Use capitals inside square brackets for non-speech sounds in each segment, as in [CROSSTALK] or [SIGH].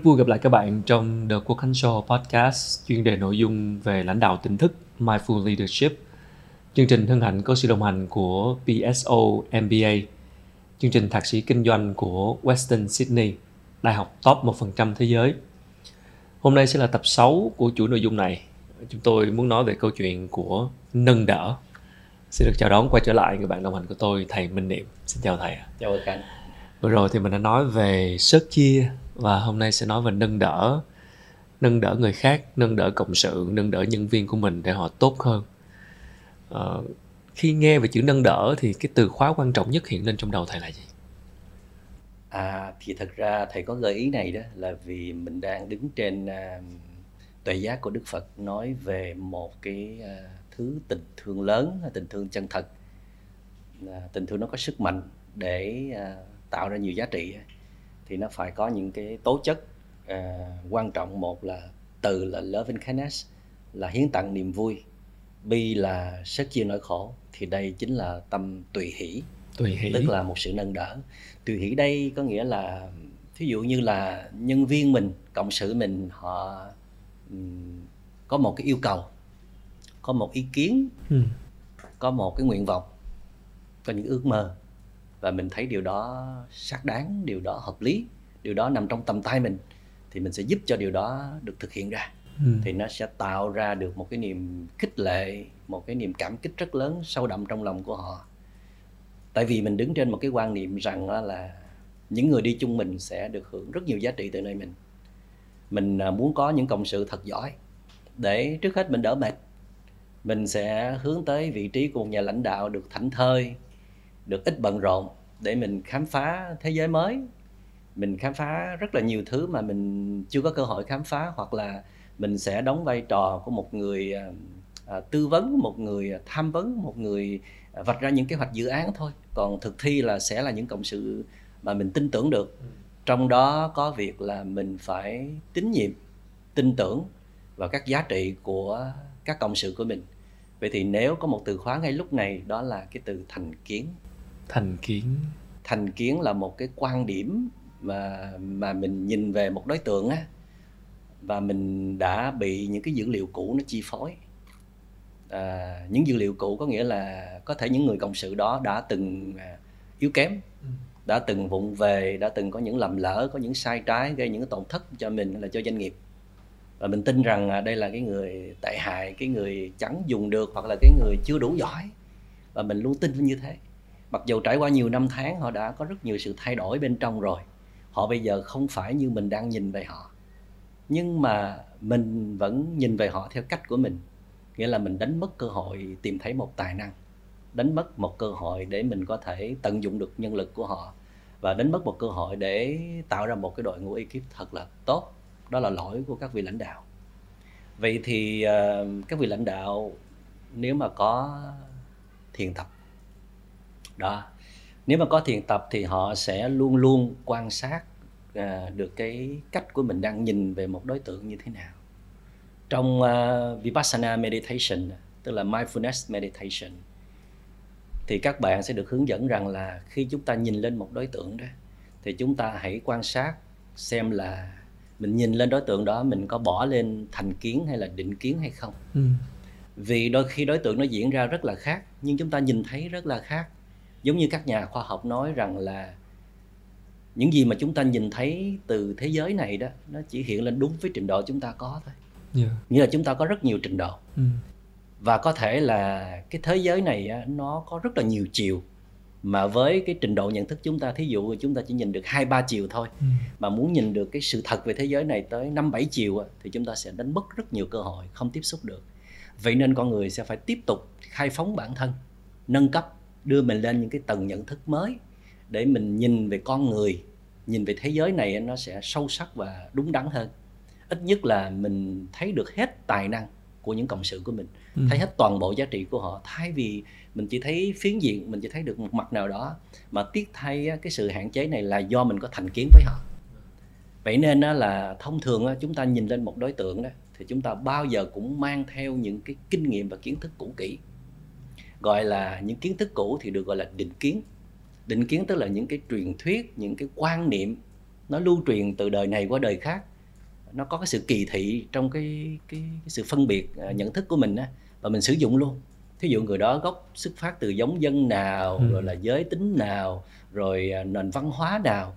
Rất vui gặp lại các bạn trong The Quốc Khánh Show podcast chuyên đề nội dung về lãnh đạo tỉnh thức Mindful Leadership. Chương trình hân hạnh có sự đồng hành của PSO MBA, chương trình thạc sĩ kinh doanh của Western Sydney, đại học top 1% thế giới. Hôm nay sẽ là tập 6 của chuỗi nội dung này. Chúng tôi muốn nói về câu chuyện của nâng đỡ. Xin được chào đón quay trở lại người bạn đồng hành của tôi, thầy Minh Niệm. Xin chào thầy. Chào các Vừa rồi thì mình đã nói về sớt chia và hôm nay sẽ nói về nâng đỡ nâng đỡ người khác nâng đỡ cộng sự nâng đỡ nhân viên của mình để họ tốt hơn. À, khi nghe về chữ nâng đỡ thì cái từ khóa quan trọng nhất hiện lên trong đầu thầy là gì? À thì thật ra thầy có gợi ý này đó là vì mình đang đứng trên uh, tuệ giác của đức phật nói về một cái uh, thứ tình thương lớn tình thương chân thật. Uh, tình thương nó có sức mạnh để uh, tạo ra nhiều giá trị thì nó phải có những cái tố chất uh, quan trọng. Một là từ là love and kindness là hiến tặng niềm vui. Bi là sớt chia nỗi khổ thì đây chính là tâm tùy hỷ. Tùy hỷ. Tức là một sự nâng đỡ. Tùy hỷ đây có nghĩa là thí dụ như là nhân viên mình cộng sự mình họ um, có một cái yêu cầu có một ý kiến ừ. có một cái nguyện vọng có những ước mơ và mình thấy điều đó xác đáng điều đó hợp lý điều đó nằm trong tầm tay mình thì mình sẽ giúp cho điều đó được thực hiện ra. Ừ. thì nó sẽ tạo ra được một cái niềm khích lệ một cái niềm cảm kích rất lớn sâu đậm trong lòng của họ. Tại vì mình đứng trên một cái quan niệm rằng là những người đi chung mình sẽ được hưởng rất nhiều giá trị từ nơi mình. Mình à, muốn có những cộng sự thật giỏi để trước hết mình đỡ mệt. Mình sẽ hướng tới vị trí của một nhà lãnh đạo được thảnh thơi được ít bận rộn để mình khám phá thế giới mới. Mình khám phá rất là nhiều thứ mà mình chưa có cơ hội khám phá hoặc là mình sẽ đóng vai trò của một người à, à tư vấn một người tham vấn một người vạch ra những kế hoạch dự án thôi. Còn thực thi là sẽ là những cộng sự mà mình tin tưởng được. Trong đó có việc là mình phải tín nhiệm tin tưởng vào các giá trị của các cộng sự của mình. Vậy thì nếu có một từ khóa ngay lúc này đó là cái từ thành kiến thành kiến. Thành kiến là một cái quan điểm mà mà mình nhìn về một đối tượng á và mình đã bị những cái dữ liệu cũ nó chi phối. À, những dữ liệu cũ có nghĩa là có thể những người cộng sự đó đã từng à, yếu kém ừ. đã từng vụng về đã từng có những lầm lỡ có những sai trái gây những tổn thất cho mình hay là cho doanh nghiệp. Và mình tin rằng à, đây là cái người tệ hại cái người chẳng dùng được hoặc là cái người chưa đủ giỏi. Và mình luôn tin như thế mặc dù trải qua nhiều năm tháng họ đã có rất nhiều sự thay đổi bên trong rồi. Họ bây giờ không phải như mình đang nhìn về họ. Nhưng mà mình vẫn nhìn về họ theo cách của mình. Nghĩa là mình đánh mất cơ hội tìm thấy một tài năng. Đánh mất một cơ hội để mình có thể tận dụng được nhân lực của họ. Và đánh mất một cơ hội để tạo ra một cái đội ngũ ekip thật là tốt. Đó là lỗi của các vị lãnh đạo. Vậy thì uh, các vị lãnh đạo nếu mà có thiền tập đó. Nếu mà có thiền tập thì họ sẽ luôn luôn quan sát uh, được cái cách của mình đang nhìn về một đối tượng như thế nào. Trong uh, vipassana meditation tức là mindfulness meditation thì các bạn sẽ được hướng dẫn rằng là khi chúng ta nhìn lên một đối tượng đó thì chúng ta hãy quan sát xem là mình nhìn lên đối tượng đó mình có bỏ lên thành kiến hay là định kiến hay không. Ừ. vì đôi khi đối tượng nó diễn ra rất là khác nhưng chúng ta nhìn thấy rất là khác giống như các nhà khoa học nói rằng là những gì mà chúng ta nhìn thấy từ thế giới này đó nó chỉ hiện lên đúng với trình độ chúng ta có thôi yeah. nghĩa là chúng ta có rất nhiều trình độ ừ. và có thể là cái thế giới này nó có rất là nhiều chiều mà với cái trình độ nhận thức chúng ta thí dụ chúng ta chỉ nhìn được hai ba chiều thôi ừ. mà muốn nhìn được cái sự thật về thế giới này tới năm bảy chiều thì chúng ta sẽ đánh mất rất nhiều cơ hội không tiếp xúc được vậy nên con người sẽ phải tiếp tục khai phóng bản thân nâng cấp đưa mình lên những cái tầng nhận thức mới để mình nhìn về con người nhìn về thế giới này nó sẽ sâu sắc và đúng đắn hơn. Ít nhất là mình thấy được hết tài năng của những cộng sự của mình ừ. thấy hết toàn bộ giá trị của họ. Thay vì mình chỉ thấy phiến diện mình chỉ thấy được một mặt nào đó mà tiếc thay cái sự hạn chế này là do mình có thành kiến với họ. Vậy nên là thông thường chúng ta nhìn lên một đối tượng đó thì chúng ta bao giờ cũng mang theo những cái kinh nghiệm và kiến thức cũ kỹ gọi là những kiến thức cũ thì được gọi là định kiến. Định kiến tức là những cái truyền thuyết những cái quan niệm nó lưu truyền từ đời này qua đời khác. Nó có cái sự kỳ thị trong cái cái, cái sự phân biệt uh, nhận thức của mình á và mình sử dụng luôn. Thí dụ người đó gốc xuất phát từ giống dân nào ừ. rồi là giới tính nào rồi uh, nền văn hóa nào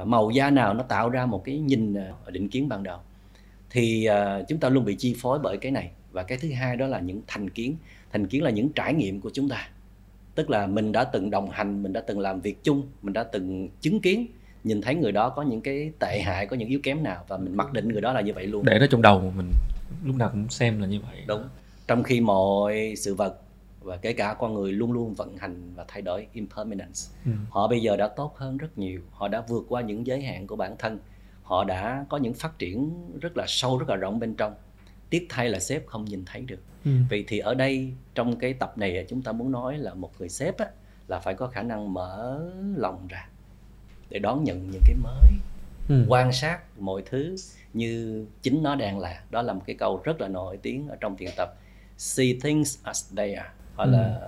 uh, màu da nào nó tạo ra một cái nhìn định kiến ban đầu. Thì chúng ta luôn bị chi phối bởi cái này. Và cái thứ hai đó là những thành kiến thành kiến là những trải nghiệm của chúng ta. Tức là mình đã từng đồng hành mình đã từng làm việc chung mình đã từng chứng kiến nhìn thấy người đó có những cái tệ hại có những yếu kém nào và mình mặc định người đó là như vậy luôn. Để nó trong đầu mình lúc nào cũng xem là như vậy. Đúng. Trong khi mọi sự vật và kể cả con người luôn luôn vận hành và thay đổi impermanence ừ. họ bây giờ đã tốt hơn rất nhiều. Họ đã vượt qua những giới hạn của bản thân. Họ đã có những phát triển rất là sâu rất là rộng bên trong. Tiếc thay là sếp không nhìn thấy được ừ. vậy thì ở đây trong cái tập này chúng ta muốn nói là một người sếp á, là phải có khả năng mở lòng ra để đón nhận những cái mới ừ. quan sát mọi thứ như chính nó đang là đó là một cái câu rất là nổi tiếng ở trong thiền tập see things as they are hoặc ừ. là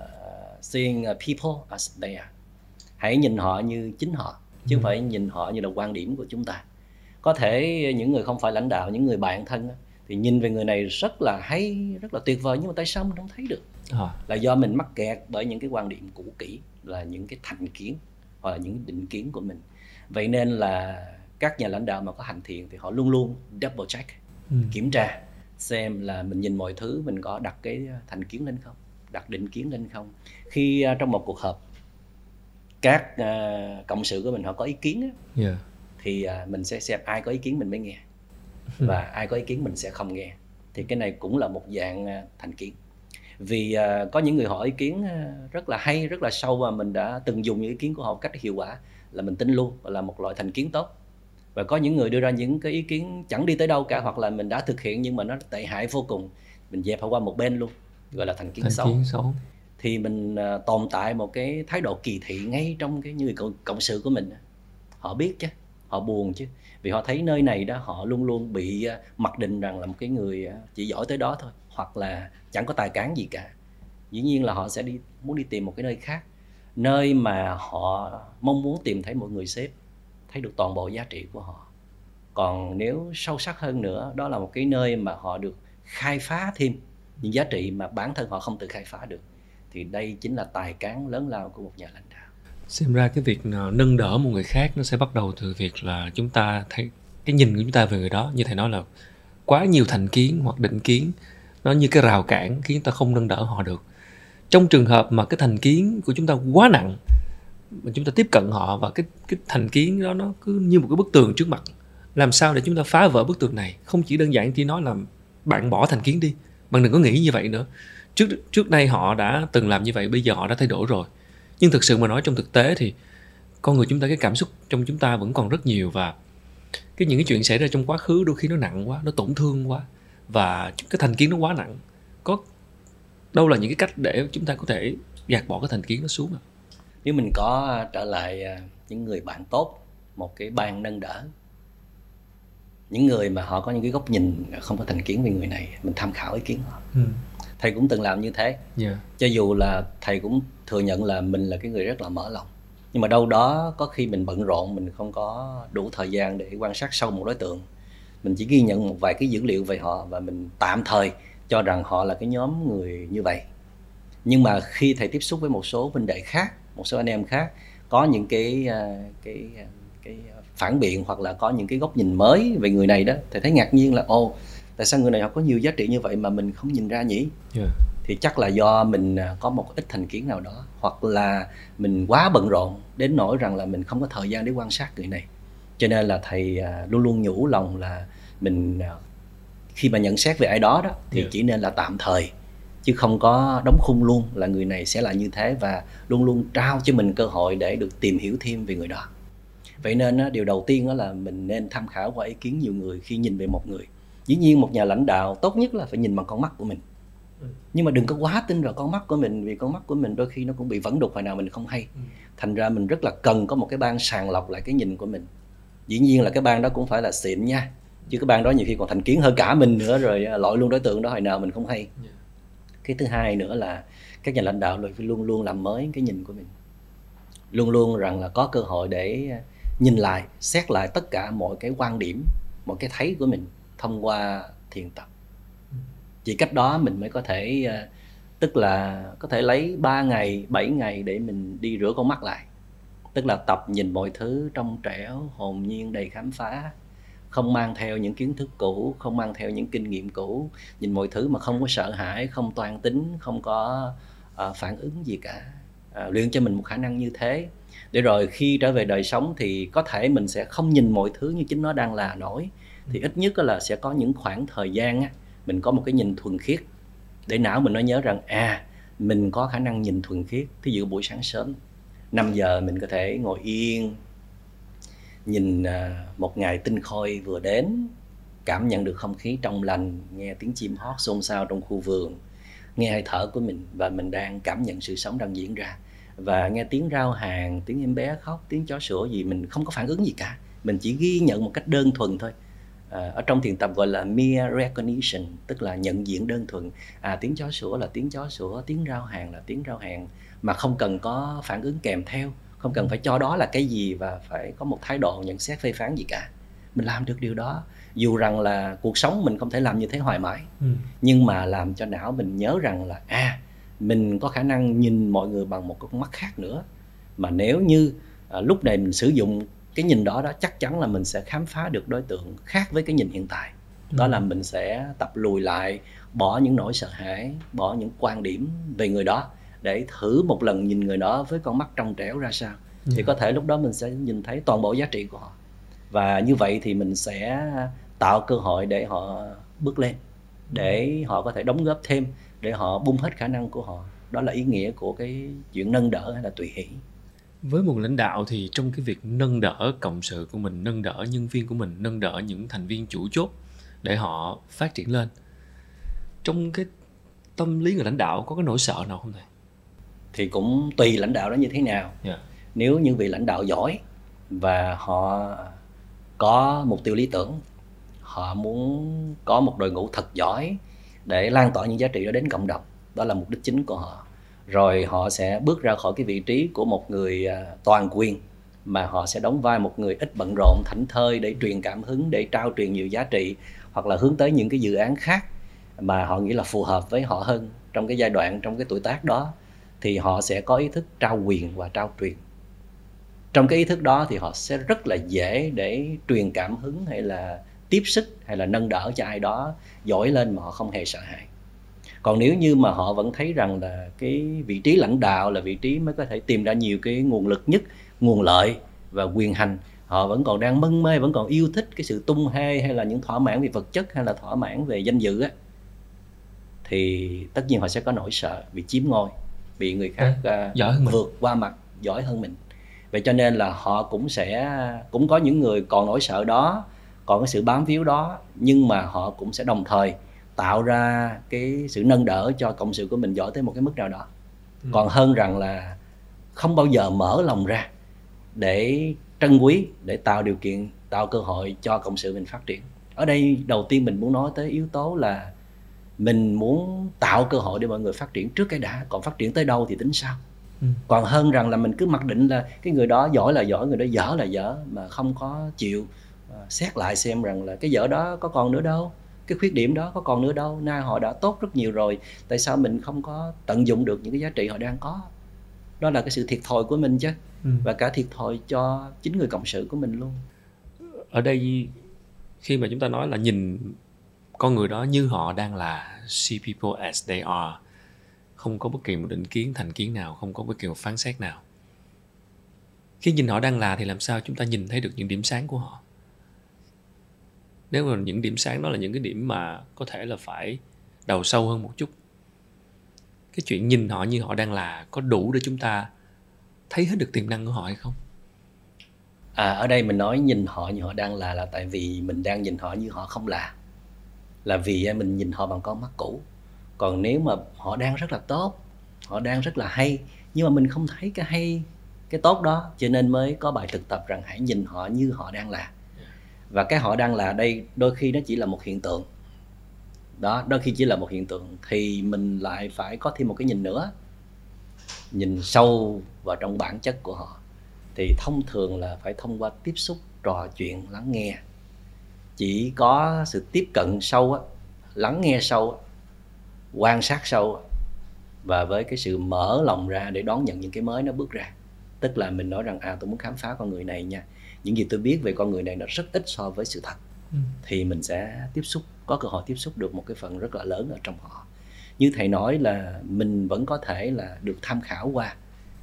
uh, seeing people as they are hãy nhìn họ như chính họ chứ không ừ. phải nhìn họ như là quan điểm của chúng ta có thể những người không phải lãnh đạo những người bạn thân thì nhìn về người này rất là hay rất là tuyệt vời nhưng mà tại sao mình không thấy được à. là do mình mắc kẹt bởi những cái quan điểm cũ kỹ là những cái thành kiến hoặc là những định kiến của mình vậy nên là các nhà lãnh đạo mà có hành thiền thì họ luôn luôn double check ừ. kiểm tra xem là mình nhìn mọi thứ mình có đặt cái thành kiến lên không đặt định kiến lên không khi uh, trong một cuộc họp các uh, cộng sự của mình họ có ý kiến á, yeah. thì uh, mình sẽ xem ai có ý kiến mình mới nghe và ai có ý kiến mình sẽ không nghe. Thì cái này cũng là một dạng uh, thành kiến. Vì uh, có những người họ ý kiến uh, rất là hay rất là sâu và mình đã từng dùng những ý kiến của họ một cách hiệu quả là mình tin luôn và là một loại thành kiến tốt. Và có những người đưa ra những cái ý kiến chẳng đi tới đâu cả hoặc là mình đã thực hiện nhưng mà nó tệ hại vô cùng mình dẹp họ qua một bên luôn gọi là thành kiến thành xấu. Kiến xấu. Thì mình uh, tồn tại một cái thái độ kỳ thị ngay trong cái người cộng, cộng sự của mình họ biết chứ họ buồn chứ. Vì họ thấy nơi này đó, họ luôn luôn bị à, mặc định rằng là một cái người à, chỉ giỏi tới đó thôi, hoặc là chẳng có tài cán gì cả. Dĩ nhiên là họ sẽ đi, muốn đi tìm một cái nơi khác, nơi mà họ mong muốn tìm thấy một người sếp, thấy được toàn bộ giá trị của họ. Còn nếu sâu sắc hơn nữa, đó là một cái nơi mà họ được khai phá thêm những giá trị mà bản thân họ không tự khai phá được, thì đây chính là tài cán lớn lao của một nhà lãnh xem ra cái việc nâng đỡ một người khác nó sẽ bắt đầu từ việc là chúng ta thấy, cái nhìn của chúng ta về người đó, như thầy nói là quá nhiều thành kiến hoặc định kiến, nó như cái rào cản khiến ta không nâng đỡ họ được. Trong trường hợp mà cái thành kiến của chúng ta quá nặng, mà chúng ta tiếp cận họ và cái cái thành kiến đó nó cứ như một cái bức tường trước mặt, làm sao để chúng ta phá vỡ bức tường này? Không chỉ đơn giản chỉ nói là bạn bỏ thành kiến đi, bạn đừng có nghĩ như vậy nữa. Trước trước đây họ đã từng làm như vậy, bây giờ họ đã thay đổi rồi nhưng thực sự mà nói trong thực tế thì con người chúng ta cái cảm xúc trong chúng ta vẫn còn rất nhiều và cái những cái chuyện xảy ra trong quá khứ đôi khi nó nặng quá nó tổn thương quá và cái thành kiến nó quá nặng có đâu là những cái cách để chúng ta có thể gạt bỏ cái thành kiến nó xuống à? nếu mình có trở lại à, những người bạn tốt một cái ban nâng đỡ những người mà họ có những cái góc nhìn không có thành kiến về người này mình tham khảo ý kiến họ ừ. thầy cũng từng làm như thế yeah. Dạ. cho dù là thầy cũng thừa nhận là mình là cái người rất là mở lòng. Nhưng mà đâu đó có khi mình bận rộn, mình không có đủ thời gian để quan sát sâu một đối tượng. Mình chỉ ghi nhận một vài cái dữ liệu về họ và mình tạm thời cho rằng họ là cái nhóm người như vậy. Nhưng mà khi thầy tiếp xúc với một số vấn đề khác, một số anh em khác, có những cái ờ, cái ờ, cái phản biện hoặc là có những cái góc nhìn mới về người này đó, thầy thấy ngạc nhiên là ô tại sao người này họ có nhiều giá trị như vậy mà mình không nhìn ra nhỉ? Yeah thì chắc là do mình à, có một ít thành kiến nào đó hoặc là mình quá bận rộn đến nỗi rằng là mình không có thời gian để quan sát người này cho nên là thầy luôn luôn nhủ lòng là mình khi mà nhận xét về ai đó đó thì yeah. chỉ nên là tạm thời chứ không có đóng khung luôn là người này sẽ là như thế và luôn luôn trao cho mình cơ hội để được tìm hiểu thêm về người đó vậy nên điều đầu tiên đó là mình nên tham khảo qua ý kiến nhiều người khi nhìn về một người dĩ nhiên một nhà lãnh đạo tốt nhất là phải nhìn bằng con mắt của mình. Nhưng mà đừng có quá tin vào con mắt của mình vì con mắt của mình đôi khi nó cũng bị vẫn đục hồi nào mình không hay. Ừ. thành ra mình rất là cần có một cái ban sàng lọc lại cái nhìn của mình. Dĩ nhiên là cái ban đó cũng phải là xịn nha chứ cái ban đó nhiều khi còn thành kiến hơn cả mình nữa rồi à, loại luôn đối tượng đó hồi nào mình không hay. Yeah. cái thứ hai nữa là các nhà lãnh đạo luôn luôn làm mới cái nhìn của mình. Luôn luôn rằng là có cơ hội để à, nhìn lại xét lại tất cả mọi cái quan điểm mọi cái thấy của mình thông qua thiền tập chỉ cách đó mình mới có thể ờ, tức là có thể lấy 3 ngày 7 ngày để mình đi rửa con mắt lại. Tức là tập nhìn mọi thứ trong trẻo hồn nhiên đầy khám phá. Không mang theo những kiến thức cũ không mang theo những kinh nghiệm cũ. Nhìn mọi thứ mà không có sợ hãi không toan tính không có uh, phản ứng gì cả. Uh, luyện cho mình một khả năng như thế. Để rồi khi trở về đời sống thì có thể mình sẽ không nhìn mọi thứ như chính nó đang là nổi. Thì ít nhất là sẽ có những khoảng thời gian á, mình có một cái nhìn thuần khiết. Để não mình nó nhớ rằng à mình có khả năng nhìn thuần khiết thí dụ buổi sáng sớm. 5 giờ mình có thể ngồi yên, nhìn à, một ngày tinh khôi vừa đến, cảm nhận được không khí trong lành, nghe tiếng chim hót xôn xao trong khu vườn, nghe hơi thở của mình và mình đang cảm nhận sự sống đang diễn ra. Và nghe tiếng rau hàng tiếng em bé khóc, tiếng chó sủa gì mình không có phản ứng gì cả. Mình chỉ ghi nhận một cách đơn thuần thôi à, ở trong thiền tập gọi là mere recognition tức là nhận diện đơn thuần. À tiếng chó sủa là tiếng chó sủa tiếng rao hàng là tiếng rao hàng mà không cần có phản ứng kèm theo không cần phải cho đó là cái gì và phải có một thái độ nhận xét phê phán gì cả. Mình làm được điều đó dù rằng là cuộc sống mình không thể làm như thế hoài mãi ừ. nhưng mà làm cho não mình nhớ rằng là à mình có khả năng nhìn mọi người bằng một con mắt khác nữa. Mà nếu như à, lúc này mình sử dụng cái nhìn đó đó chắc chắn là mình sẽ khám phá được đối tượng khác với cái nhìn hiện tại. Đó ừ. là mình sẽ tập lùi lại bỏ những nỗi sợ hãi bỏ những quan điểm về người đó để thử một lần nhìn người đó với con mắt trong trẻo ra sao. Ừ. thì có thể lúc đó mình sẽ nhìn thấy toàn bộ giá trị của họ. Và như vậy thì mình sẽ tạo cơ hội để họ bước lên để họ có thể đóng góp thêm để họ bung hết khả năng của họ. Đó là ý nghĩa của cái chuyện nâng đỡ hay là tùy hỷ với một lãnh đạo thì trong cái việc nâng đỡ cộng sự của mình nâng đỡ nhân viên của mình nâng đỡ những thành viên chủ chốt để họ phát triển lên trong cái tâm lý người lãnh đạo có cái nỗi sợ nào không thầy thì cũng tùy lãnh đạo đó như thế nào yeah. Dạ. nếu những vị lãnh đạo giỏi và họ có mục tiêu lý tưởng họ muốn có một đội ngũ thật giỏi để lan tỏa những giá trị đó đến cộng đồng đó là mục đích chính của họ rồi họ sẽ bước ra khỏi cái vị trí của một người à, toàn quyền, mà họ sẽ đóng vai một người ít bận rộn, thảnh thơi để truyền cảm hứng, để trao truyền nhiều giá trị, hoặc là hướng tới những cái dự án khác mà họ nghĩ là phù hợp với họ hơn trong cái giai đoạn, trong cái tuổi tác đó, thì họ sẽ có ý thức trao quyền và trao truyền. Trong cái ý thức đó thì họ sẽ rất là dễ để truyền cảm hứng hay là tiếp sức hay là nâng đỡ cho ai đó, giỏi lên mà họ không hề sợ hãi còn nếu như mà họ vẫn thấy rằng là cái vị trí lãnh đạo là vị trí mới có thể tìm ra nhiều cái nguồn lực nhất nguồn lợi và quyền hành họ vẫn còn đang mân mê vẫn còn yêu thích cái sự tung hê hay là những thỏa mãn về vật chất hay là thỏa mãn về danh dự á thì tất nhiên họ sẽ có nỗi sợ bị chiếm ngôi bị người khác à, giỏi hơn vượt mình. qua mặt giỏi hơn mình vậy cho nên là họ cũng sẽ cũng có những người còn nỗi sợ đó còn cái sự bám víu đó nhưng mà họ cũng sẽ đồng thời tạo ra cái sự nâng đỡ cho cộng sự của mình giỏi tới một cái mức nào đó ừ. còn hơn rằng là không bao giờ mở lòng ra để trân quý để tạo điều kiện tạo cơ hội cho cộng sự mình phát triển ở đây đầu tiên mình muốn nói tới yếu tố là mình muốn tạo cơ hội để mọi người phát triển trước cái đã còn phát triển tới đâu thì tính sao ừ. còn hơn rằng là mình cứ mặc định là cái người đó giỏi là giỏi người đó dở là dở mà không có chịu uh, xét lại xem rằng là cái dở đó có còn nữa đâu cái khuyết điểm đó có còn nữa đâu nay họ đã tốt rất nhiều rồi tại sao mình không có tận dụng được những cái giá trị họ đang có? Đó là cái sự thiệt thòi của mình chứ ừ. và cả thiệt thòi cho chính người cộng sự của mình luôn. Ở đây khi mà chúng ta nói là nhìn con người đó như họ đang là see people as they are không có bất kỳ một định kiến thành kiến nào không có bất kỳ một phán xét nào. Khi nhìn họ đang là thì làm sao chúng ta nhìn thấy được những điểm sáng của họ nếu mà những điểm sáng đó là những cái điểm mà có thể là phải đầu sâu hơn một chút. Cái chuyện nhìn họ như họ đang là có đủ để chúng ta thấy hết được tiềm năng của họ hay không? À ở đây mình nói nhìn họ như họ đang là là tại vì mình đang nhìn họ như họ không là. Là vì à, mình nhìn họ bằng con mắt cũ. Còn nếu mà họ đang rất là tốt, họ đang rất là hay, nhưng mà mình không thấy cái hay, cái tốt đó, cho nên mới có bài thực tập rằng hãy nhìn họ như họ đang là và cái họ đang là đây đôi khi nó chỉ là một hiện tượng. Đó đôi khi chỉ là một hiện tượng thì mình lại phải có thêm một cái nhìn nữa. Nhìn sâu vào trong bản chất của họ. Thì thông thường là phải thông qua tiếp xúc trò chuyện lắng nghe. Chỉ có sự tiếp cận sâu á, lắng nghe sâu á, quan sát sâu á, và với cái sự mở lòng ra để đón nhận những cái mới nó bước ra. Tức là mình nói rằng à tôi muốn khám phá con người này nha những gì tôi biết về con người này nó rất ít so với sự thật. Ừ. thì mình sẽ tiếp xúc có cơ hội tiếp xúc được một cái phần rất là lớn ở trong họ. Như thầy nói là mình vẫn có thể là được tham khảo qua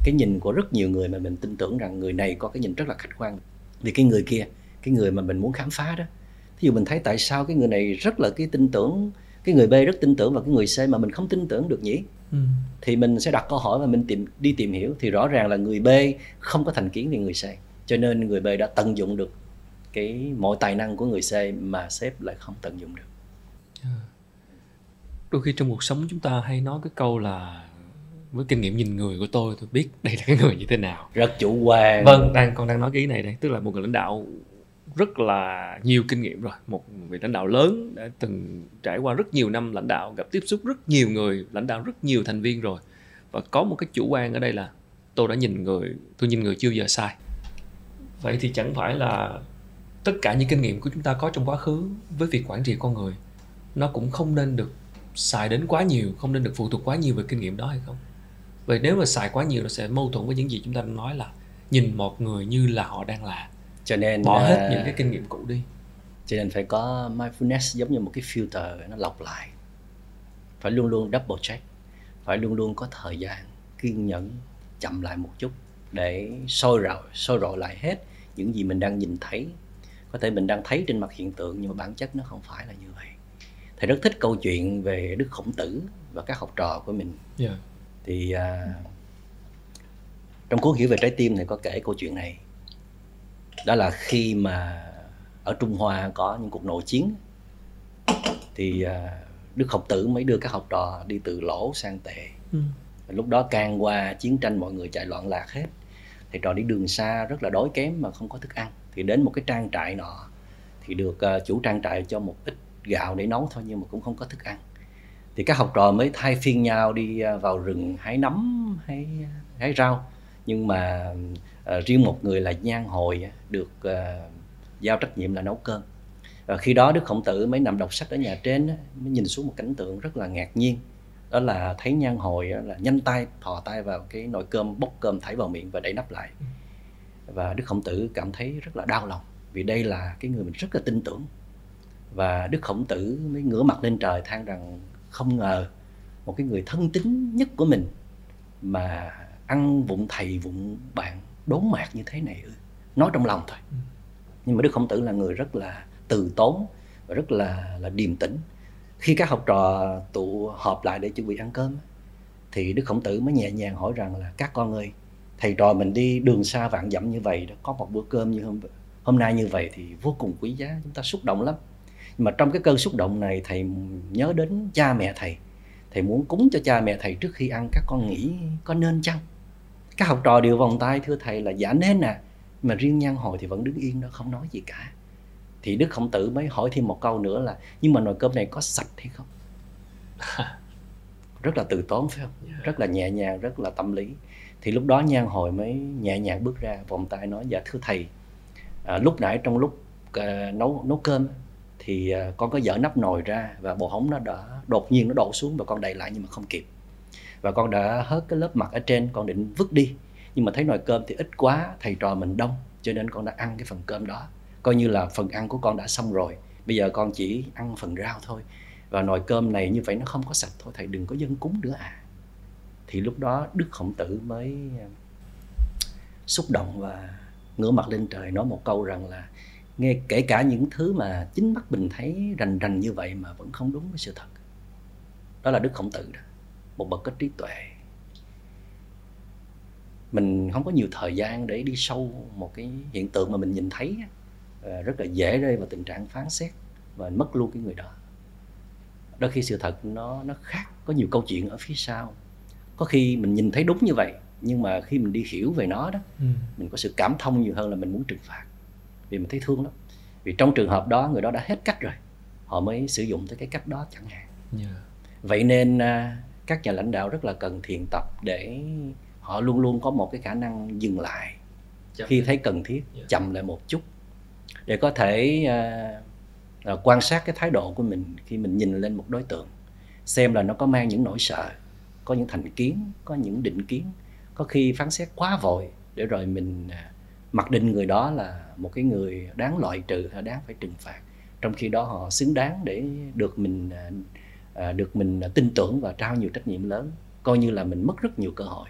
cái nhìn của rất nhiều người mà mình tin tưởng rằng người này có cái nhìn rất là khách quan. Vì cái người kia cái người mà mình muốn khám phá đó. Thí dụ mình thấy tại sao cái người này rất là cái tin tưởng cái người B rất tin tưởng vào cái người C mà mình không tin tưởng được nhỉ? Ừ. thì mình sẽ đặt câu hỏi và mình tìm đi tìm hiểu. Thì rõ ràng là người B không có thành kiến về người C cho nên người B đã tận dụng được cái mọi tài năng của người C mà sếp lại không tận dụng được. Đôi khi trong cuộc sống chúng ta hay nói cái câu là với kinh nghiệm nhìn người của tôi tôi biết đây là cái người như thế nào. Rất chủ quan. Vâng đang con đang nói cái ý này đây. Tức là một người lãnh đạo rất là nhiều kinh nghiệm rồi. Một vị lãnh đạo lớn đã từng trải qua rất nhiều năm lãnh đạo gặp tiếp xúc rất nhiều người lãnh đạo rất nhiều thành viên rồi. Và có một cái chủ quan ở đây là tôi đã nhìn người tôi nhìn người chưa giờ sai vậy thì chẳng phải là tất cả những kinh nghiệm của chúng ta có trong quá khứ với việc quản trị con người nó cũng không nên được xài đến quá nhiều không nên được phụ thuộc quá nhiều về kinh nghiệm đó hay không? Vậy nếu mà xài quá nhiều nó sẽ mâu thuẫn với những gì chúng ta nói là nhìn một người như là họ đang là. Cho nên bỏ hết à, những cái kinh nghiệm cũ đi. cho nên phải có mindfulness giống như một cái filter nó lọc lại. Phải luôn luôn double check phải luôn luôn có thời gian kiên nhẫn chậm lại một chút để soi rọi soi rọi lại hết những gì mình đang nhìn thấy. Có thể mình đang thấy trên mặt hiện tượng nhưng mà bản chất nó không phải là như vậy. Thầy rất thích câu chuyện về đức khổng tử và các học trò của mình. Yeah. thì à, trong cuốn hiểu về trái tim này có kể câu chuyện này. Đó là khi mà ở Trung Hoa có những cuộc nội chiến thì à, Đức Khổng Tử mới đưa các học trò đi từ lỗ sang tệ. Ừ lúc đó can qua chiến tranh mọi người chạy loạn lạc hết. Thì trò đi đường xa rất là đói kém mà không có thức ăn. Thì đến một cái trang trại nọ thì được ờ, chủ trang trại cho một ít gạo để nấu thôi nhưng mà cũng không có thức ăn. Thì các học trò mới thay phiên nhau đi ờ, vào rừng hái nấm hái hái rau. Nhưng mà uh, riêng một người là nhan hồi được uh, giao trách nhiệm là nấu cơm. Và khi đó đức khổng tử mới nằm đọc sách ở nhà trên mới nhìn xuống một cảnh tượng rất là ngạc nhiên đó là thấy nhan hồi là nhanh tay thò tay vào cái nồi cơm bốc cơm thảy vào miệng và đậy nắp lại. Và đức khổng tử cảm thấy rất là đau lòng vì đây là cái người mình rất là tin tưởng. Và đức khổng tử mới ngửa mặt lên trời than rằng không ngờ một cái người thân tín nhất của mình mà ăn vụng thầy vụng bạn đốn mạc như thế này ư nói trong lòng thôi. Nhưng mà đức khổng tử là người rất là từ tốn và rất là là điềm tĩnh khi các học trò tụ họp lại để chuẩn bị ăn cơm thì đức khổng tử mới nhẹ nhàng hỏi rằng là, các con ơi, thầy trò mình đi đường xa vạn dặm như vậy đó, có một bữa cơm như hôm hôm nay như vậy thì vô cùng quý giá, chúng ta xúc động lắm. Nhưng mà trong cái cơn xúc động này, thầy nhớ đến cha mẹ thầy. Thầy muốn cúng cho cha mẹ thầy trước khi ăn, các con nghĩ có nên chăng? Các học trò đều vòng tay, thưa thầy là giả nên à, nè mà riêng nhan hồi thì vẫn đứng yên đó, không nói gì cả thì đức khổng tử mới hỏi thêm một câu nữa là nhưng mà nồi cơm này có sạch hay không? [LAUGHS] Rất là từ tốn phải không? Rất là nhẹ nhàng rất là tâm lý. Thì lúc đó nhan hồi mới nhẹ nhàng bước ra vòng tay nói dạ thưa thầy à, lúc nãy trong lúc à, nấu nấu cơm thì à, con có dở nắp nồi ra và bồ hóng nó đã đột nhiên nó đổ xuống và con đậy lại nhưng mà không kịp. Và con đã hớt cái lớp mặt ở trên con định vứt đi. Nhưng mà thấy nồi cơm thì ít quá thầy trò mình đông cho nên con đã ăn cái phần cơm đó coi như là phần ăn của con đã xong rồi. Bây giờ con chỉ ăn phần rau thôi. Và nồi cơm này như vậy nó không có sạch thôi. Thầy đừng có dân cúng nữa à. Thì lúc đó đức khổng tử mới ờ, xúc động và ngửa mặt lên trời nói một câu rằng là, nghe kể cả những thứ mà chính mắt mình thấy rành rành như vậy mà vẫn không đúng với sự thật. Đó là đức khổng tử đó. Một bậc có trí tuệ. Mình không có nhiều thời gian để đi sâu một cái hiện tượng mà mình nhìn thấy rất là dễ rơi vào tình trạng phán xét và mất luôn cái người đó. Đôi khi sự thật nó nó khác có nhiều câu chuyện ở phía sau. Có khi mình nhìn thấy đúng như vậy nhưng mà khi mình đi hiểu về nó đó Ừ. mình có sự cảm thông nhiều hơn là mình muốn trừng phạt. Vì mình thấy thương lắm. Vì trong trường hợp đó người đó đã hết cách rồi họ mới sử dụng tới cái cách đó chẳng hạn. Yeah. vậy nên à, các nhà lãnh đạo rất là cần thiền tập để họ luôn luôn có một cái khả năng dừng lại Chậm khi thấy cần thiết Dạ. chậm lại một chút để có thể uh, quan sát cái thái độ của mình khi mình nhìn lên một đối tượng xem là nó có mang những nỗi sợ có những thành kiến có những định kiến có khi phán xét quá vội để rồi mình à, mặc định người đó là một cái người đáng loại trừ hay đáng phải trừng phạt. Trong khi đó họ xứng đáng để được mình à, à, được mình tin tưởng và trao nhiều trách nhiệm lớn coi như là mình mất rất nhiều cơ hội